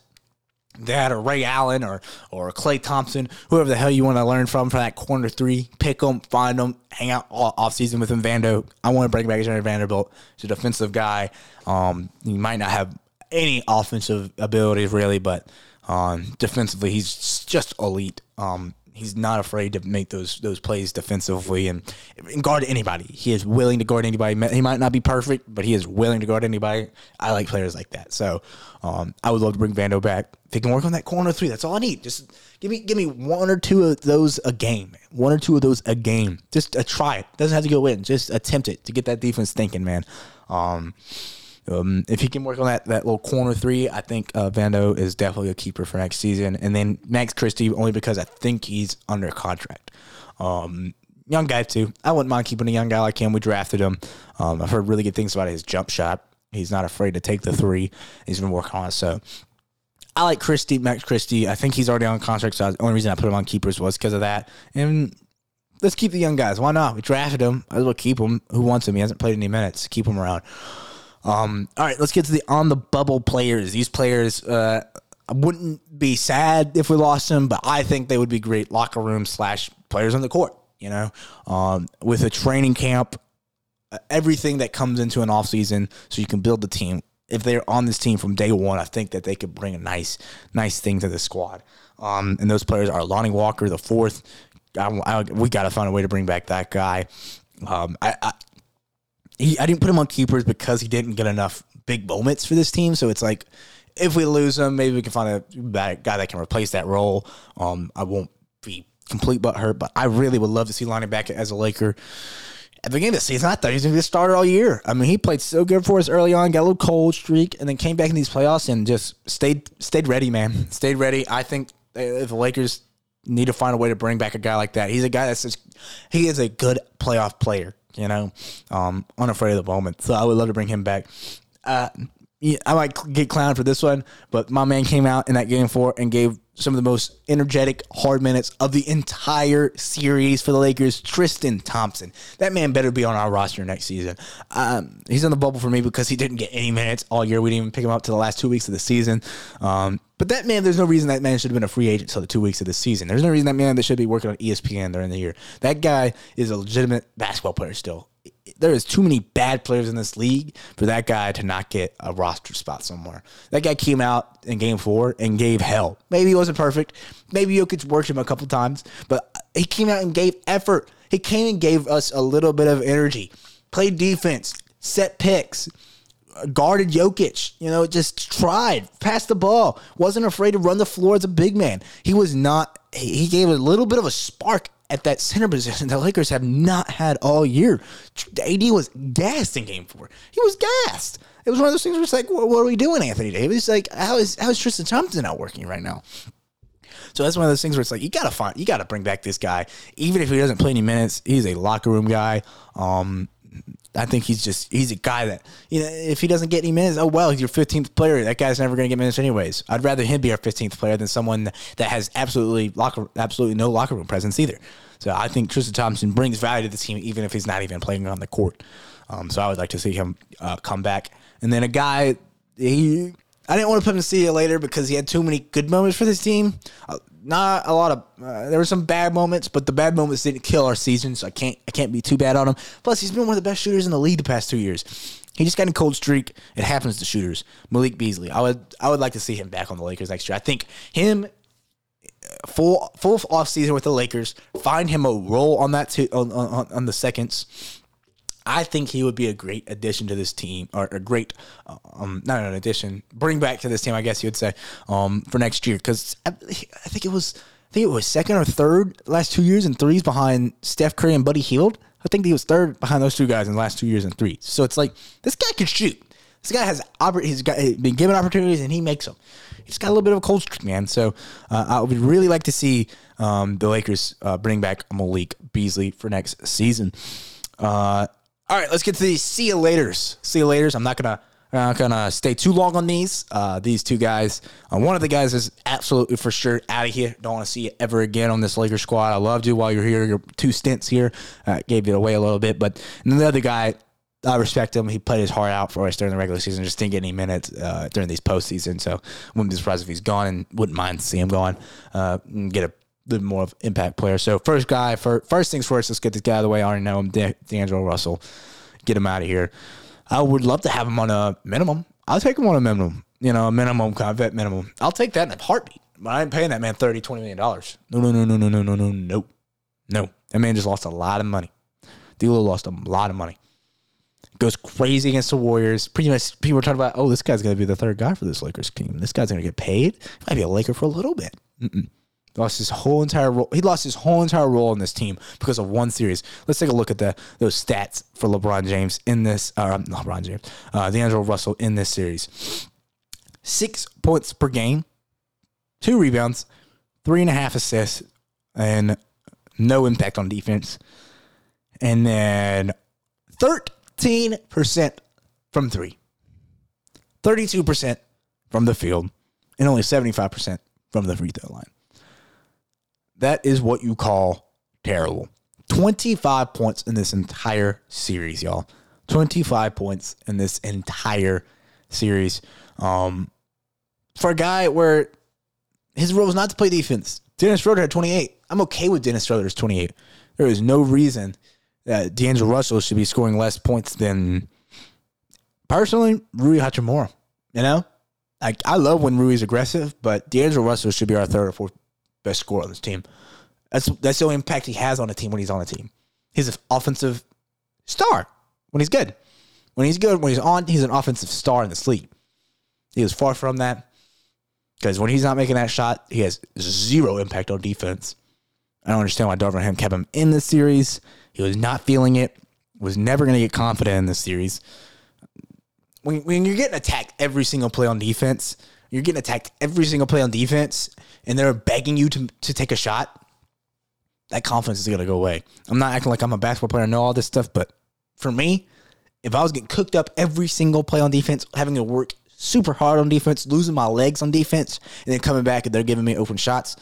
that or Ray Allen or or Klay Thompson, whoever the hell you want to learn from for that corner three, pick them, find them, hang out all off season with him. Vando, I want to bring back Jarred Vanderbilt. He's a defensive guy. Um, he might not have any offensive abilities really, but um, defensively he's just elite. Um, he's not afraid to make those those plays defensively and, and guard anybody. He is willing to guard anybody. He might not be perfect, but he is willing to guard anybody. I like players like that. So um, I would love to bring Vando back. If he can work on that corner three, that's all I need. Just give me give me one or two of those a game. One or two of those a game. Just a try it. Doesn't have to go in. Just attempt it to get that defense thinking, man. Um, um, if he can work on that, that little corner three, I think uh, Vando is definitely a keeper for next season. And then Max Christie, only because I think he's under contract. Um, young guy, too. I wouldn't mind keeping a young guy like him. We drafted him. Um, I've heard really good things about his jump shot. He's not afraid to take the three. He's been working on it. So I like Christie, Max Christie. I think he's already on contract. So the only reason I put him on keepers was because of that. And let's keep the young guys. Why not? We drafted him. I will keep him. Who wants him? He hasn't played any minutes. Keep him around. Um, all right, let's get to the on the bubble players. These players, uh, wouldn't be sad if we lost them, but I think they would be great locker room slash players on the court. You know, um, with a training camp, uh, everything that comes into an off season, so you can build the team. If they're on this team from day one, I think that they could bring a nice, nice thing to the squad. Um, and those players are Lonnie Walker, the fourth. I, I, we got to find a way to bring back that guy. Um, I, I, he, I didn't put him on keepers because he didn't get enough big moments for this team. So it's like if we lose him, maybe we can find a guy that can replace that role. Um, I won't be complete but hurt, but I really would love to see Lonnie back as a Laker. At the beginning of the season, I thought he was going to be a starter all year. I mean, he played so good for us early on, got a little cold streak, and then came back in these playoffs and just stayed stayed ready, man. Stayed ready. I think if the Lakers need to find a way to bring back a guy like that, he's a guy that's just he is a good playoff player you know, um, unafraid of the moment. So I would love to bring him back. Uh, I might get clowned for this one, but my man came out in that game four and gave some of the most energetic hard minutes of the entire series for the Lakers. Tristan Thompson, that man better be on our roster next season. Um, he's on the bubble for me because he didn't get any minutes all year. We didn't even pick him up to the last two weeks of the season. Um, but that man, there's no reason that man should have been a free agent until the two weeks of the season. There's no reason that man that should be working on ESPN during the year. That guy is a legitimate basketball player still. There is too many bad players in this league for that guy to not get a roster spot somewhere. That guy came out in game four and gave hell. Maybe he wasn't perfect. Maybe Jokic worked him a couple times, but he came out and gave effort. He came and gave us a little bit of energy. Played defense, set picks guarded Jokic. You know, just tried, passed the ball, wasn't afraid to run the floor as a big man. He was not. He gave a little bit of a spark at that center position the Lakers have not had all year. AD was gassed in Game Four. He was gassed. It was one of those things where it's like, what, what are we doing, Anthony Davis? Like, how is how is Tristan Thompson not working right now? So that's one of those things where it's like you gotta find, you gotta bring back this guy, even if he doesn't play any minutes. He's a locker room guy. Um, I think he's just he's a guy that you know if he doesn't get any minutes, oh well, he's your 15th player. That guy's never going to get minutes anyways. I'd rather him be our 15th player than someone that has absolutely locker absolutely no locker room presence either. So I think Tristan Thompson brings value to the team even if he's not even playing on the court. Um, so I would like to see him uh, come back. And then a guy he I didn't want to put him to see you later because he had too many good moments for this team. Uh, not a lot of uh, there were some bad moments, but the bad moments didn't kill our season, so I can't I can't be too bad on him. Plus, he's been one of the best shooters in the league the past two years. He just got a cold streak. It happens to shooters. Malik Beasley. I would I would like to see him back on the Lakers next year. I think him uh, full full off season with the Lakers. Find him a role on that two, on, on on the seconds I think he would be a great addition to this team, or a great, um, not an addition, bring back to this team, I guess you would say, um, for next year. Because I, I, think it was, I think it was second or third last two years in threes behind Steph Curry and Buddy Hield. I think he was third behind those two guys in the last two years in threes. So it's like this guy can shoot. This guy has he's got been given opportunities and he makes them. He's got a little bit of a cold streak, man. So uh, I would really like to see um, the Lakers uh, bring back Malik Beasley for next season. Uh, all right, let's get to these see you laters. See you laters. I'm not gonna I'm not gonna stay too long on these. Uh, these two guys. Uh, one of the guys is absolutely for sure out of here. Don't want to see you ever again on this Lakers squad. I loved you while you're here. Your two stints here uh, gave it away a little bit, but the other guy. I respect him. He played his heart out for us during the regular season. Just didn't get any minutes uh, during these postseason. So wouldn't be surprised if he's gone, and wouldn't mind to see him gone. Uh, get a little more of impact player. So first guy, first things first, let's get this guy out of the way. I already know him, D'Angelo Russell. Get him out of here. I would love to have him on a minimum. I'll take him on a minimum. You know, a minimum, vet minimum. I'll take that in a heartbeat. But I ain't paying that man 30, 20 million dollars. No, no, no, no, no, no, no, no, no. No. That man just lost a lot of money. D'Lo lost a lot of money. Goes crazy against the Warriors. Pretty much people are talking about, oh, this guy's gonna be the third guy for this Lakers team. This guy's gonna get paid. Might be a Laker for a little bit. Mm-mm. Lost his whole entire role. He lost his whole entire role in this team because of one series. Let's take a look at the those stats for LeBron James in this. Uh, LeBron James, uh, D'Angelo Russell in this series. Six points per game, two rebounds, three and a half assists, and no impact on defense. And then 13% from three, 32% from the field, and only 75% from the free throw line. That is what you call terrible. 25 points in this entire series, y'all. 25 points in this entire series. Um, for a guy where his role was not to play defense. Dennis Schroeder had 28. I'm okay with Dennis Schroeder's 28. There is no reason that D'Angelo Russell should be scoring less points than personally Rui Hachimura. You know, I I love when Rui's aggressive, but D'Angelo Russell should be our third or fourth best scorer on this team. That's that's the only impact he has on a team when he's on a team. He's an offensive star when he's good. When he's good, when he's on, he's an offensive star in the league. He was far from that because when he's not making that shot, he has zero impact on defense. I don't understand why Darvin Ham kept him in this series. He was not feeling it. Was never going to get confident in this series. When, when you're getting attacked every single play on defense, you're getting attacked every single play on defense, and they're begging you to, to take a shot. That confidence is going to go away. I'm not acting like I'm a basketball player. I know all this stuff, but for me, if I was getting cooked up every single play on defense, having to work super hard on defense, losing my legs on defense, and then coming back and they're giving me open shots,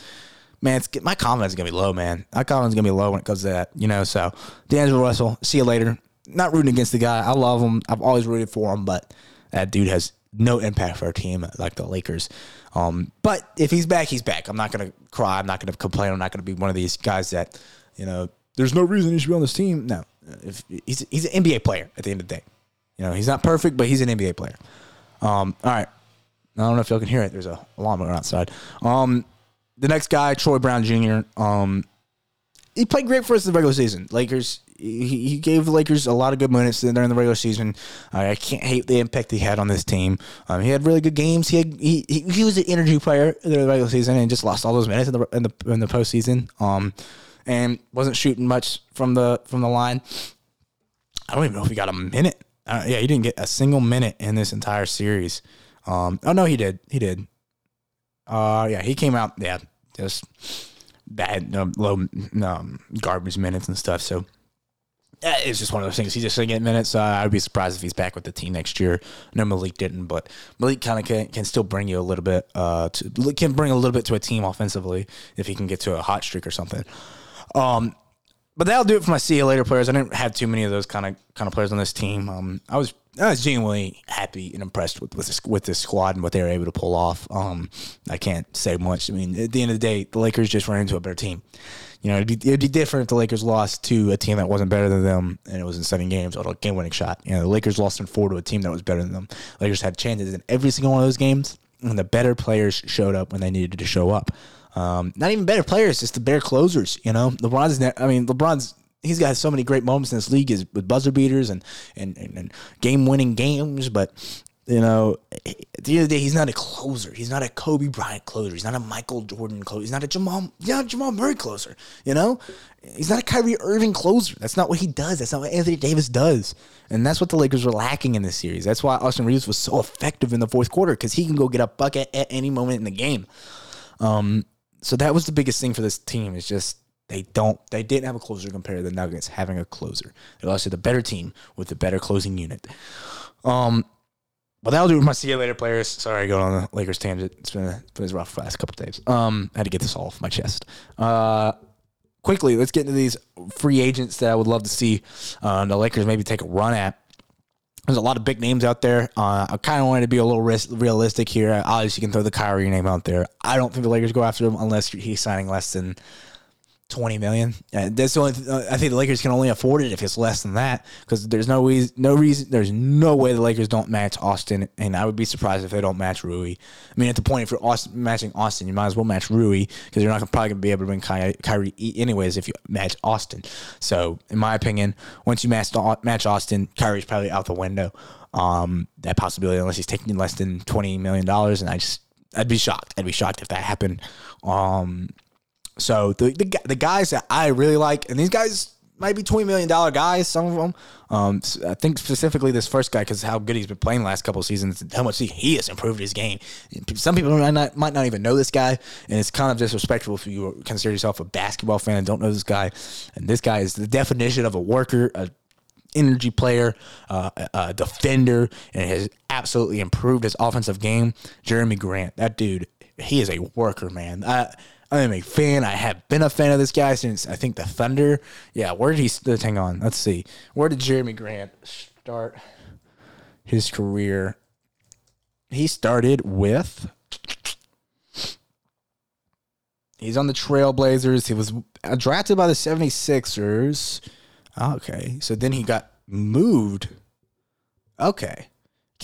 man, it's, my confidence is gonna be low, man. My confidence is gonna be low when it comes to that, you know. So, D'Angelo Russell, see you later. Not rooting against the guy. I love him. I've always rooted for him, but that dude has no impact for our team like the Lakers. Um, but if he's back, he's back. I'm not gonna cry. I'm not gonna complain. I'm not gonna be one of these guys that, you know, there's no reason he should be on this team. No, if he's he's an NBA player at the end of the day. You know, he's not perfect, but he's an NBA player. Um, all right. I don't know if y'all can hear it. There's a alarm going outside. Um, the next guy, Troy Brown Jr. Um, he played great for us in the regular season. Lakers. He, gave the Lakers a lot of good minutes during the regular season. I can't hate the impact he had on this team. Um, he had really good games. He had, he, he, was an energy player in the regular season and just lost all those minutes in the in the in the postseason. Um, and wasn't shooting much from the from the line. I don't even know if he got a minute. Uh, yeah, he didn't get a single minute in this entire series. Um, oh no, he did. He did. Uh, yeah, he came out. Yeah, just bad, um, low, um, garbage minutes and stuff. So it's just one of those things. He's just didn't get minutes. Uh, I'd be surprised if he's back with the team next year. No, Malik didn't, but Malik kind of can, can still bring you a little bit. Uh, to, can bring a little bit to a team offensively if he can get to a hot streak or something. Um, but that'll do it for my see you later players. I didn't have too many of those kind of kind of players on this team. Um, I was I was genuinely happy and impressed with with this, with this squad and what they were able to pull off. Um, I can't say much. I mean, at the end of the day, the Lakers just ran into a better team. You know, it'd be, it'd be different if the Lakers lost to a team that wasn't better than them and it was in seven games or a game winning shot. You know, the Lakers lost in four to a team that was better than them. The Lakers had chances in every single one of those games, and the better players showed up when they needed to show up. Um, not even better players, just the better closers. You know, LeBron's. I mean, LeBron's. He's got so many great moments in this league is with buzzer beaters and and, and, and game winning games, but you know, at the end of the day, he's not a closer. He's not a Kobe Bryant closer. He's not a Michael Jordan closer. He's not a Jamal, a Jamal Murray closer. You know, he's not a Kyrie Irving closer. That's not what he does. That's not what Anthony Davis does. And that's what the Lakers were lacking in this series. That's why Austin Reaves was so effective in the fourth quarter because he can go get a bucket at any moment in the game. Um, so that was the biggest thing for this team is just they don't they didn't have a closer compared to the Nuggets having a closer. They lost to the better team with the better closing unit. Um, but that'll do with my see you later players. Sorry, I go on the Lakers tangent. It's been a, been a rough last couple days. Um, I had to get this all off my chest. Uh, quickly, let's get into these free agents that I would love to see uh, the Lakers maybe take a run at. There's a lot of big names out there. Uh, I kind of wanted to be a little realistic here. Obviously, you can throw the Kyrie name out there. I don't think the Lakers go after him unless he's signing less than twenty million. Uh, that's the only. Uh, I think the Lakers can only afford it if it's less than that because there's no reason, no reason, there's no way the Lakers don't match Austin, and I would be surprised if they don't match Rui. I mean, at the point for Austin, matching Austin, you might as well match Rui because you're not probably gonna be able to bring Ky- Kyrie anyways if you match Austin. So, in my opinion, once you match match Austin, Kyrie's probably out the window. Um, that possibility unless he's taking less than twenty million dollars, and I just I'd be shocked. I'd be shocked if that happened. Um, so the, the the guys that I really like, and these guys might be twenty million dollar guys. Some of them. Um, I think specifically this first guy because how good he's been playing the last couple of seasons, how much he, he has improved his game. Some people might not, might not even know this guy, and it's kind of disrespectful if you consider yourself a basketball fan and don't know this guy. And this guy is the definition of a worker, a energy player, uh, a defender, and has absolutely improved his offensive game. Jerami Grant, that dude, he is a worker, man. I am a fan. I have been a fan of this guy since I think the Thunder. Yeah, where did he? Hang on, let's see. Where did Jerami Grant start his career? He started with. He's on the Trailblazers. He was uh, drafted by the 76ers. Okay, so then he got moved. Okay,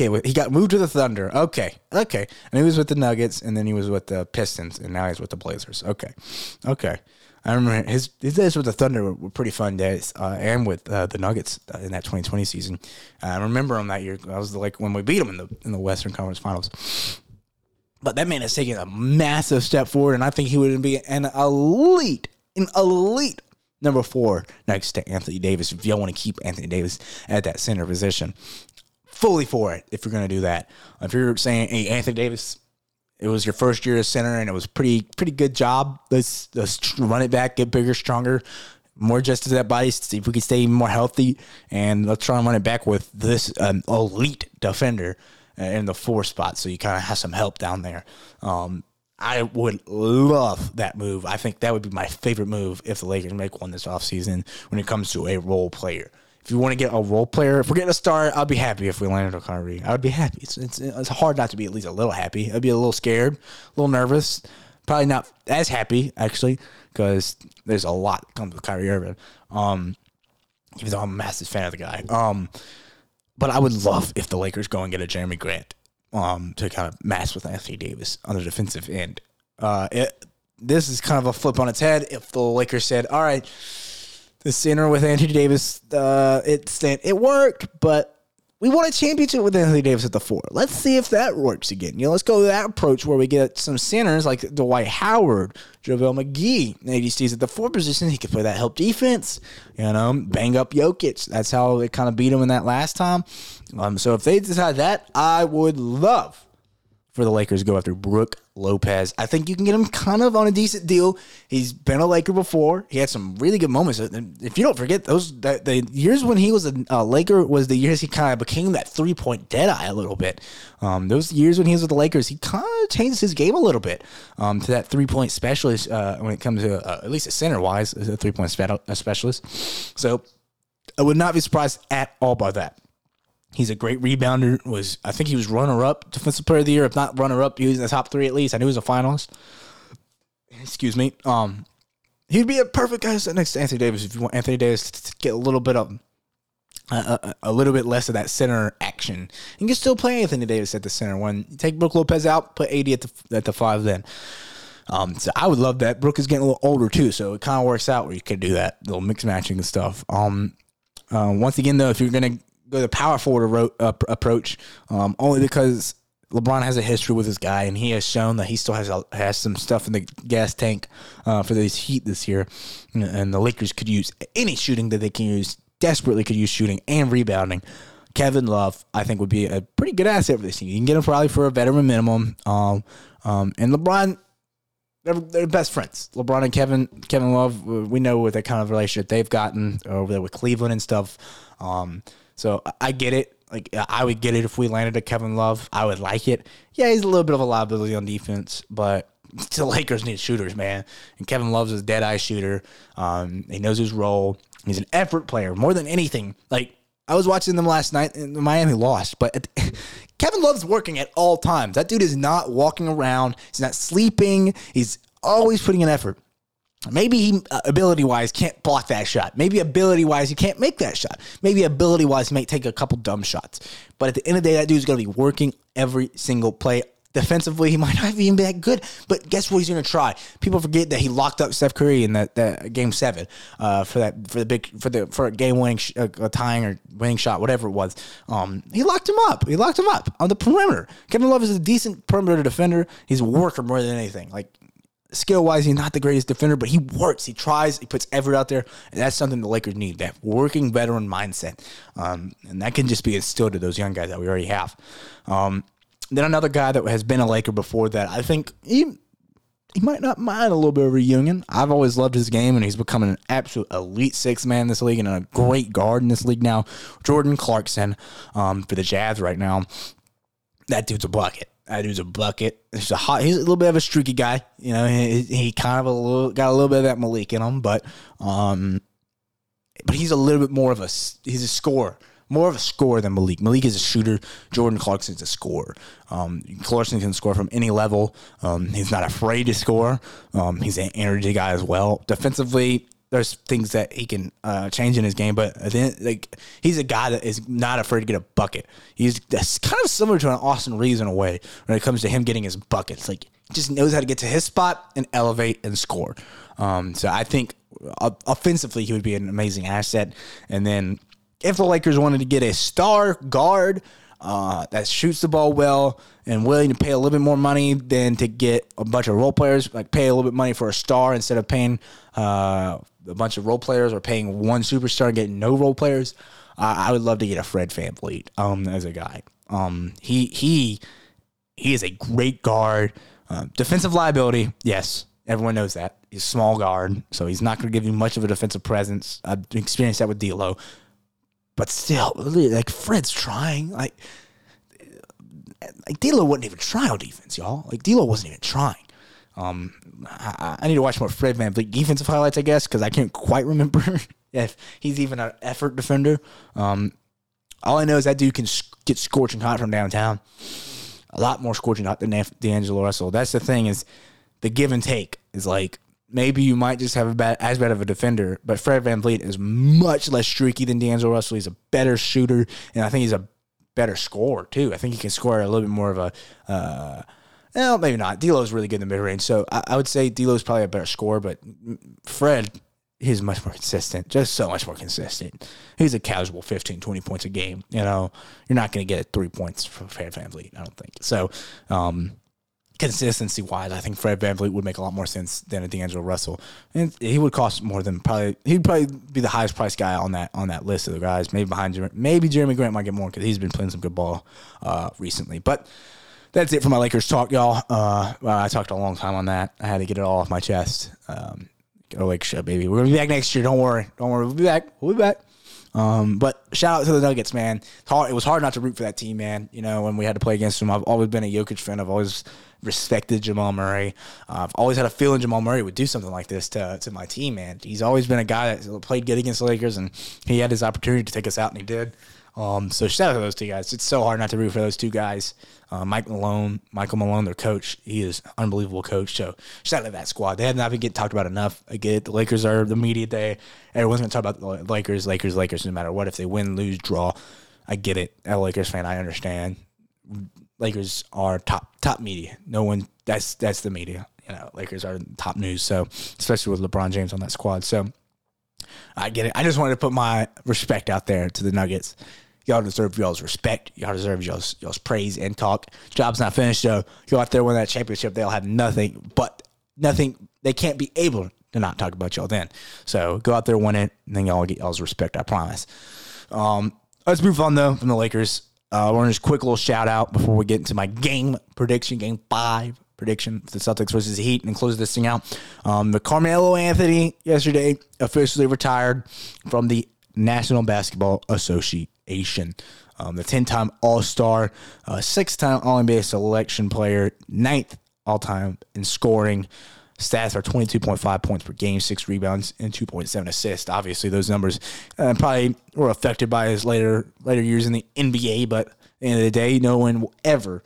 Okay, he got moved to the Thunder. Okay, okay, and he was with the Nuggets, and then he was with the Pistons, and now he's with the Blazers. Okay, okay. I remember his his days with the Thunder were, were pretty fun days, uh, and with uh, the Nuggets uh, in that 2020 season. I remember him that year. I was like when we beat him in the in the Western Conference Finals. But that man has taken a massive step forward, and I think he would be an elite, an elite number four next to Anthony Davis if y'all want to keep Anthony Davis at that center position fully for it if you're going to do that. If you're saying, hey, Anthony Davis, it was your first year as center and it was pretty pretty good job. Let's let's run it back, get bigger, stronger, more just to that body, see if we can stay more healthy, and let's try and run it back with this um, elite defender in the four spot. So you kind of have some help down there. Um, I would love that move. I think that would be my favorite move if the Lakers make one this offseason when it comes to a role player if you want to get a role player, if we're getting a star, I'd be happy if we landed Kyrie. I would be happy. It's, it's, it's hard not to be at least a little happy. I'd be a little scared, a little nervous. Probably not as happy actually, because there's a lot that comes with Kyrie Irving. Um, even though I'm a massive fan of the guy. Um, but I would love if the Lakers go and get a Jerami Grant um, to kind of match with Anthony Davis on the defensive end. Uh, it, this is kind of a flip on its head. If the Lakers said, "All right." The center with Anthony Davis, uh, it it worked, but we won a championship with Anthony Davis at the four. Let's see if that works again. You know, let's go that approach where we get some centers like Dwight Howard, JaVale McGee, Maybe stays at the four position. He could play that help defense, you know, bang up Jokic. That's how they kind of beat him in that last time. Um, so if they decide that, I would love for the Lakers go after Brook Lopez. I think you can get him kind of on a decent deal. He's been a Laker before. He had some really good moments. If you don't forget those, the, the years when he was a, Laker was the years he kind of became that three point dead eye a little bit. Um, those years when he was with the Lakers, he kind of changed his game a little bit um, to that three point specialist uh, when it comes to uh, at least a center wise, a three point specialist. So I would not be surprised at all by that. He's a great rebounder. Was I think he was runner up defensive player of the year, if not runner up, he was in the top three at least. I knew he was a finalist. Excuse me. Um, he'd be a perfect guy to sit next to Anthony Davis if you want Anthony Davis to get a little bit of a, a, little bit less of that center action. And you can still play Anthony Davis at the center. When take Brook Lopez out, put AD at the at the five then. Um, so I would love that. Brook is getting a little older too, so it kind of works out where you could do that little mix matching and stuff. Um, uh, once again though, if you're gonna go the power forward uh, approach, um, only because LeBron has a history with this guy, and he has shown that he still has a, has some stuff in the gas tank uh, for this Heat this year. And the Lakers could use any shooting that they can use. Desperately could use shooting and rebounding. Kevin Love, I think, would be a pretty good asset for this team. You can get him probably for a veteran minimum. Um, um, and LeBron, they're, they're, best friends. LeBron and Kevin, Kevin Love, we know what that kind of relationship they've gotten over there with Cleveland and stuff. Um, so I get it. Like I would get it if we landed a Kevin Love. I would like it. Yeah, he's a little bit of a liability on defense, but the Lakers need shooters, man. And Kevin Love's a dead eye shooter. Um, he knows his role. He's an effort player more than anything. Like I was watching them last night, and Miami lost, but Kevin Love's working at all times. That dude is not walking around. He's not sleeping. He's always putting in effort. Maybe he uh, ability wise can't block that shot. Maybe ability wise he can't make that shot. Maybe ability wise he might take a couple dumb shots. But at the end of the day, that dude's to be working every single play. Defensively, he might not even be that good, but guess what? He's to try. People forget that he locked up Steph Curry in that, that game seven uh, for that for the big for the for a game winning sh- uh, tying or winning shot, whatever it was. Um, he locked him up. He locked him up on the perimeter. Kevin Love is a decent perimeter defender. He's a worker more than anything. Like skill wise, he's not the greatest defender, but he works. He tries. He puts effort out there, and that's something the Lakers need. That working veteran mindset, um, and that can just be instilled to those young guys that we already have. Um, then another guy that has been a Laker before that, I think he he might not mind a little bit of reunion. I've always loved his game, and he's becoming an absolute elite six man in this league and a great guard in this league now. Jordan Clarkson um, for the Jazz right now. That dude's a bucket. That dude's a bucket. He's a hot. He's a little bit of a streaky guy. You know, he, he kind of a little got a little bit of that Malik in him, but um, but he's a little bit more of a he's a scorer more of a scorer than Malik. Malik is a shooter. Jordan Clarkson is a scorer. Um, Clarkson can score from any level. Um, he's not afraid to score. Um, he's an energy guy as well. Defensively, there's things that he can uh, change in his game, but then like he's a guy that is not afraid to get a bucket. He's kind of similar to an Austin Reaves in a way when it comes to him getting his buckets. Like he just knows how to get to his spot and elevate and score. Um, so I think uh, offensively he would be an amazing asset, and then if the Lakers wanted to get a star guard uh, that shoots the ball well and willing to pay a little bit more money than to get a bunch of role players, like pay a little bit money for a star instead of paying uh, a bunch of role players or paying one superstar and getting no role players. Uh, I would love to get a Fred VanVleet um, as a guy. Um, he he he is a great guard. Uh, defensive liability, yes, everyone knows that. He's small guard, so he's not going to give you much of a defensive presence. I've experienced that with D'Lo but still, like Fred's trying. Like, like D'Lo wouldn't even try on defense, y'all. Like D'Lo wasn't even trying. Um, I, I need to watch more Fred VanVleet defensive highlights, I guess, because I can't quite remember if he's even an effort defender. Um, all I know is that dude can get scorching hot from downtown. A lot more scorching hot than D'Angelo Russell. That's the thing is the give and take is like maybe you might just have a bad, as bad of a defender, but Fred VanVleet is much less streaky than D'Angelo Russell. He's a better shooter, and I think he's a better scorer, too. I think he can score a little bit more of a. Uh, well, maybe not. D'Lo's really good in the mid range, so I, I, would say D'Lo's probably a better scorer. But Fred, he's much more consistent, just so much more consistent. He's a casual 15, 20 points a game. You know, you're not going to get three points from Fred VanVleet, I don't think. So, um, consistency wise, I think Fred VanVleet would make a lot more sense than a D'Angelo Russell, and he would cost more than probably he'd probably be the highest priced guy on that on that list of the guys. Maybe behind Jerami, maybe Jerami Grant might get more because he's been playing some good ball uh, recently. But that's it for my Lakers talk, y'all. Uh, well, I talked a long time on that. I had to get it all off my chest. Um, go Lakers show, baby. We're gonna be back next year. Don't worry. Don't worry. We'll be back. We'll be back. Um, but shout out to the Nuggets, man. Hard, it was hard not to root for that team, man. You know, when we had to play against them, I've always been a Jokic fan. I've always respected Jamal Murray. Uh, I've always had a feeling Jamal Murray would do something like this to, to my team, man. He's always been a guy that played good against the Lakers, and he had his opportunity to take us out, and he did. Um, so shout out to those two guys. It's so hard not to root for those two guys. Uh, Mike Malone, Michael Malone, their coach. He is unbelievable coach. So shout out to that squad. They have not been getting talked about enough. I get it. The Lakers are the media day. Everyone's gonna talk about the Lakers, Lakers, Lakers, no matter what. If they win, lose, draw, I get it. A Lakers fan, I understand. Lakers are top top media. No one that's that's the media. You know, Lakers are top news. So especially with LeBron James on that squad. So I get it. I just wanted to put my respect out there to the Nuggets. Y'all deserve y'all's respect. Y'all deserve y'all's y'all's praise and talk. Job's not finished though. Go out there win that championship. They'll have nothing but nothing. They can't be able to not talk about y'all then. So go out there, win it, and then y'all get y'all's respect. I promise. Um, let's move on though from the Lakers. Uh, I want to just quick little shout out before we get into my game prediction, game five prediction for the Celtics versus the Heat, and close this thing out. Um, the Carmelo Anthony yesterday officially retired from the National Basketball Association. Um, the 10 time All Star, uh, six time All NBA selection player, ninth all time in scoring. Stats are 22.5 points per game, six rebounds, and 2.7 assists. Obviously, those numbers uh, probably were affected by his later later years in the NBA, but at the end of the day, no one will ever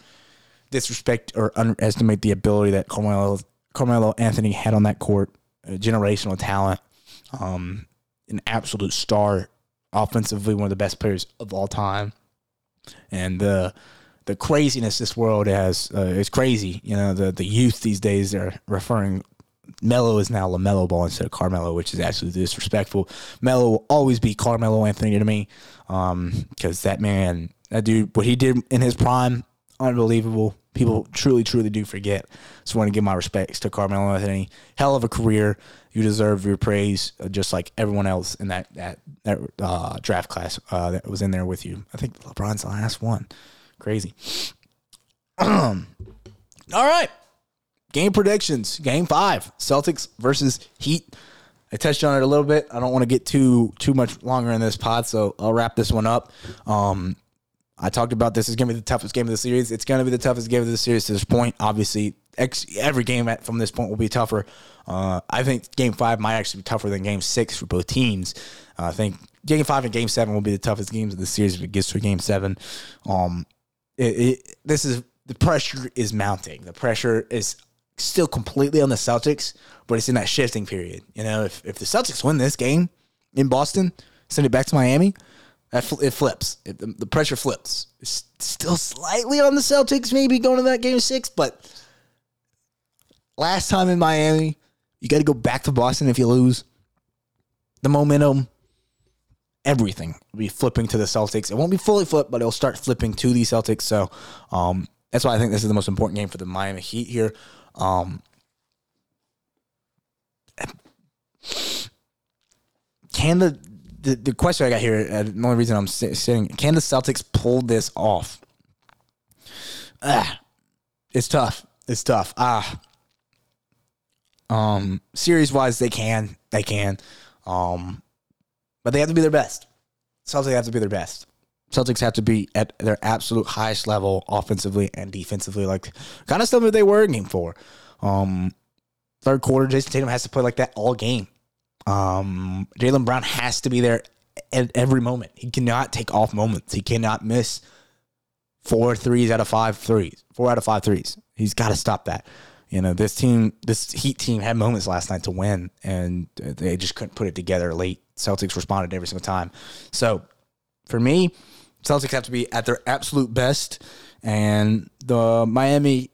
disrespect or underestimate the ability that Carmelo, Carmelo Anthony had on that court generational talent, um, an absolute star, offensively one of the best players of all time, and the the craziness this world has uh, is crazy. You know, the the youth these days they're referring Melo is now LaMelo Ball instead of Carmelo, which is absolutely disrespectful. Melo will always be Carmelo Anthony to me because um, that man, that dude, what he did in his prime, unbelievable. People truly, truly do forget. So I want to give my respects to Carmelo Anthony. Hell of a career. You deserve your praise, uh, just like everyone else in that that that uh, draft class uh, that was in there with you. I think LeBron's the last one. Crazy. all right. Game predictions. Game five. Celtics versus Heat. I touched on it a little bit. I don't want to get too too much longer in this pod, so I'll wrap this one up. Um, I talked about this is going to be the toughest game of the series. It's going to be the toughest game of the series to this point. Obviously, ex- every game at, from this point will be tougher. Uh, I think Game Five might actually be tougher than Game Six for both teams. Uh, I think Game Five and Game Seven will be the toughest games of the series if it gets to Game Seven. Um, it, it, this is the pressure is mounting. The pressure is still completely on the Celtics, but it's in that shifting period. You know, if, if the Celtics win this game in Boston, send it back to Miami, fl- it flips. It, the, the, pressure flips. It's still slightly on the Celtics, maybe going to that game six, but last time in Miami, you got to go back to Boston if you lose. The momentum, everything will be flipping to the Celtics. It won't be fully flipped, but it'll start flipping to the Celtics. So um, that's why I think this is the most important game for the Miami Heat here. Um, can the, the, the question I got here, uh, the only reason I'm saying, can the Celtics pull this off? Ah, it's tough. It's tough. Ah, um, series wise, they can, they can, um, but they have to be their best. Celtics have to be their best. Celtics have to be at their absolute highest level offensively and defensively, like kind of stuff that they were in game four. Um, third quarter, Jayson Tatum has to play like that all game. Um, Jaylen Brown has to be there at every moment. He cannot take off moments. He cannot miss four threes out of five threes, four out of five threes. He's got to stop that. You know, this team, this Heat team had moments last night to win, and they just couldn't put it together late. Celtics responded every single time. So for me, Celtics have to be at their absolute best, and the Miami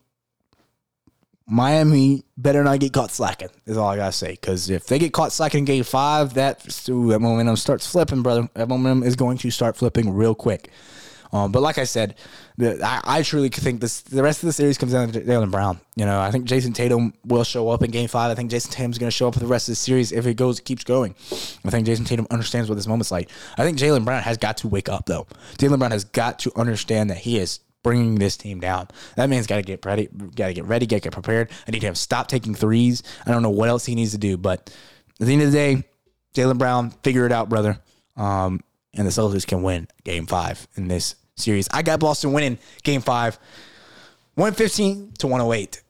Miami better not get caught slacking. Is all I gotta say. Because if they get caught slacking in Game Five, that ooh, that momentum starts flipping, brother. That momentum is going to start flipping real quick. Um, but like I said, the, I, I, truly think this. The rest of the series comes down to Jaylen Brown. You know, I think Jayson Tatum will show up in Game Five. I think Jayson Tatum's going to show up for the rest of the series if it goes keeps going. I think Jayson Tatum understands what this moment's like. I think Jaylen Brown has got to wake up though. Jaylen Brown has got to understand that he is bringing this team down. That man's got to get ready. Got to get ready. To get prepared. I need him to stop taking threes. I don't know what else he needs to do, but at the end of the day, Jaylen Brown, figure it out, brother. Um, and the Celtics can win Game Five in this series. I got Boston winning game five, 115 to 108.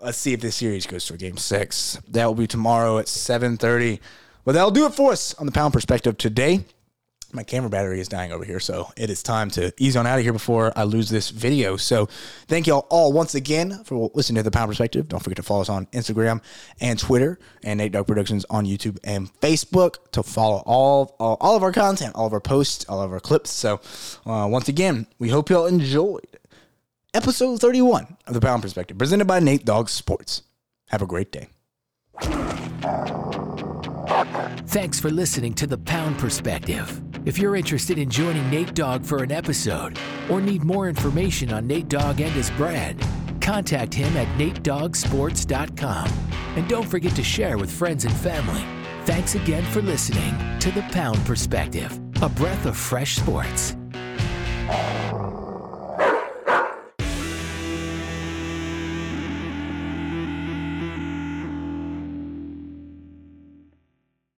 Let's see if this series goes to a game six. That will be tomorrow at 7:30. But that'll do it for us on the pound perspective today. My camera battery is dying over here, so it is time to ease on out of here before I lose this video. So, thank y'all all once again for listening to the Pound Perspective. Don't forget to follow us on Instagram and Twitter, and Nate Dogg Productions on YouTube and Facebook to follow all all, all of our content, all of our posts, all of our clips. So, uh, once again, we hope y'all enjoyed episode 31 of the Pound Perspective, presented by Nate Dogg Sports. Have a great day. Thanks for listening to the Pound Perspective. If you're interested in joining Nate Dogg for an episode or need more information on Nate Dogg and his brand, contact him at natedoggsports.com. And don't forget to share with friends and family. Thanks again for listening to the Pound Perspective, a breath of fresh sports.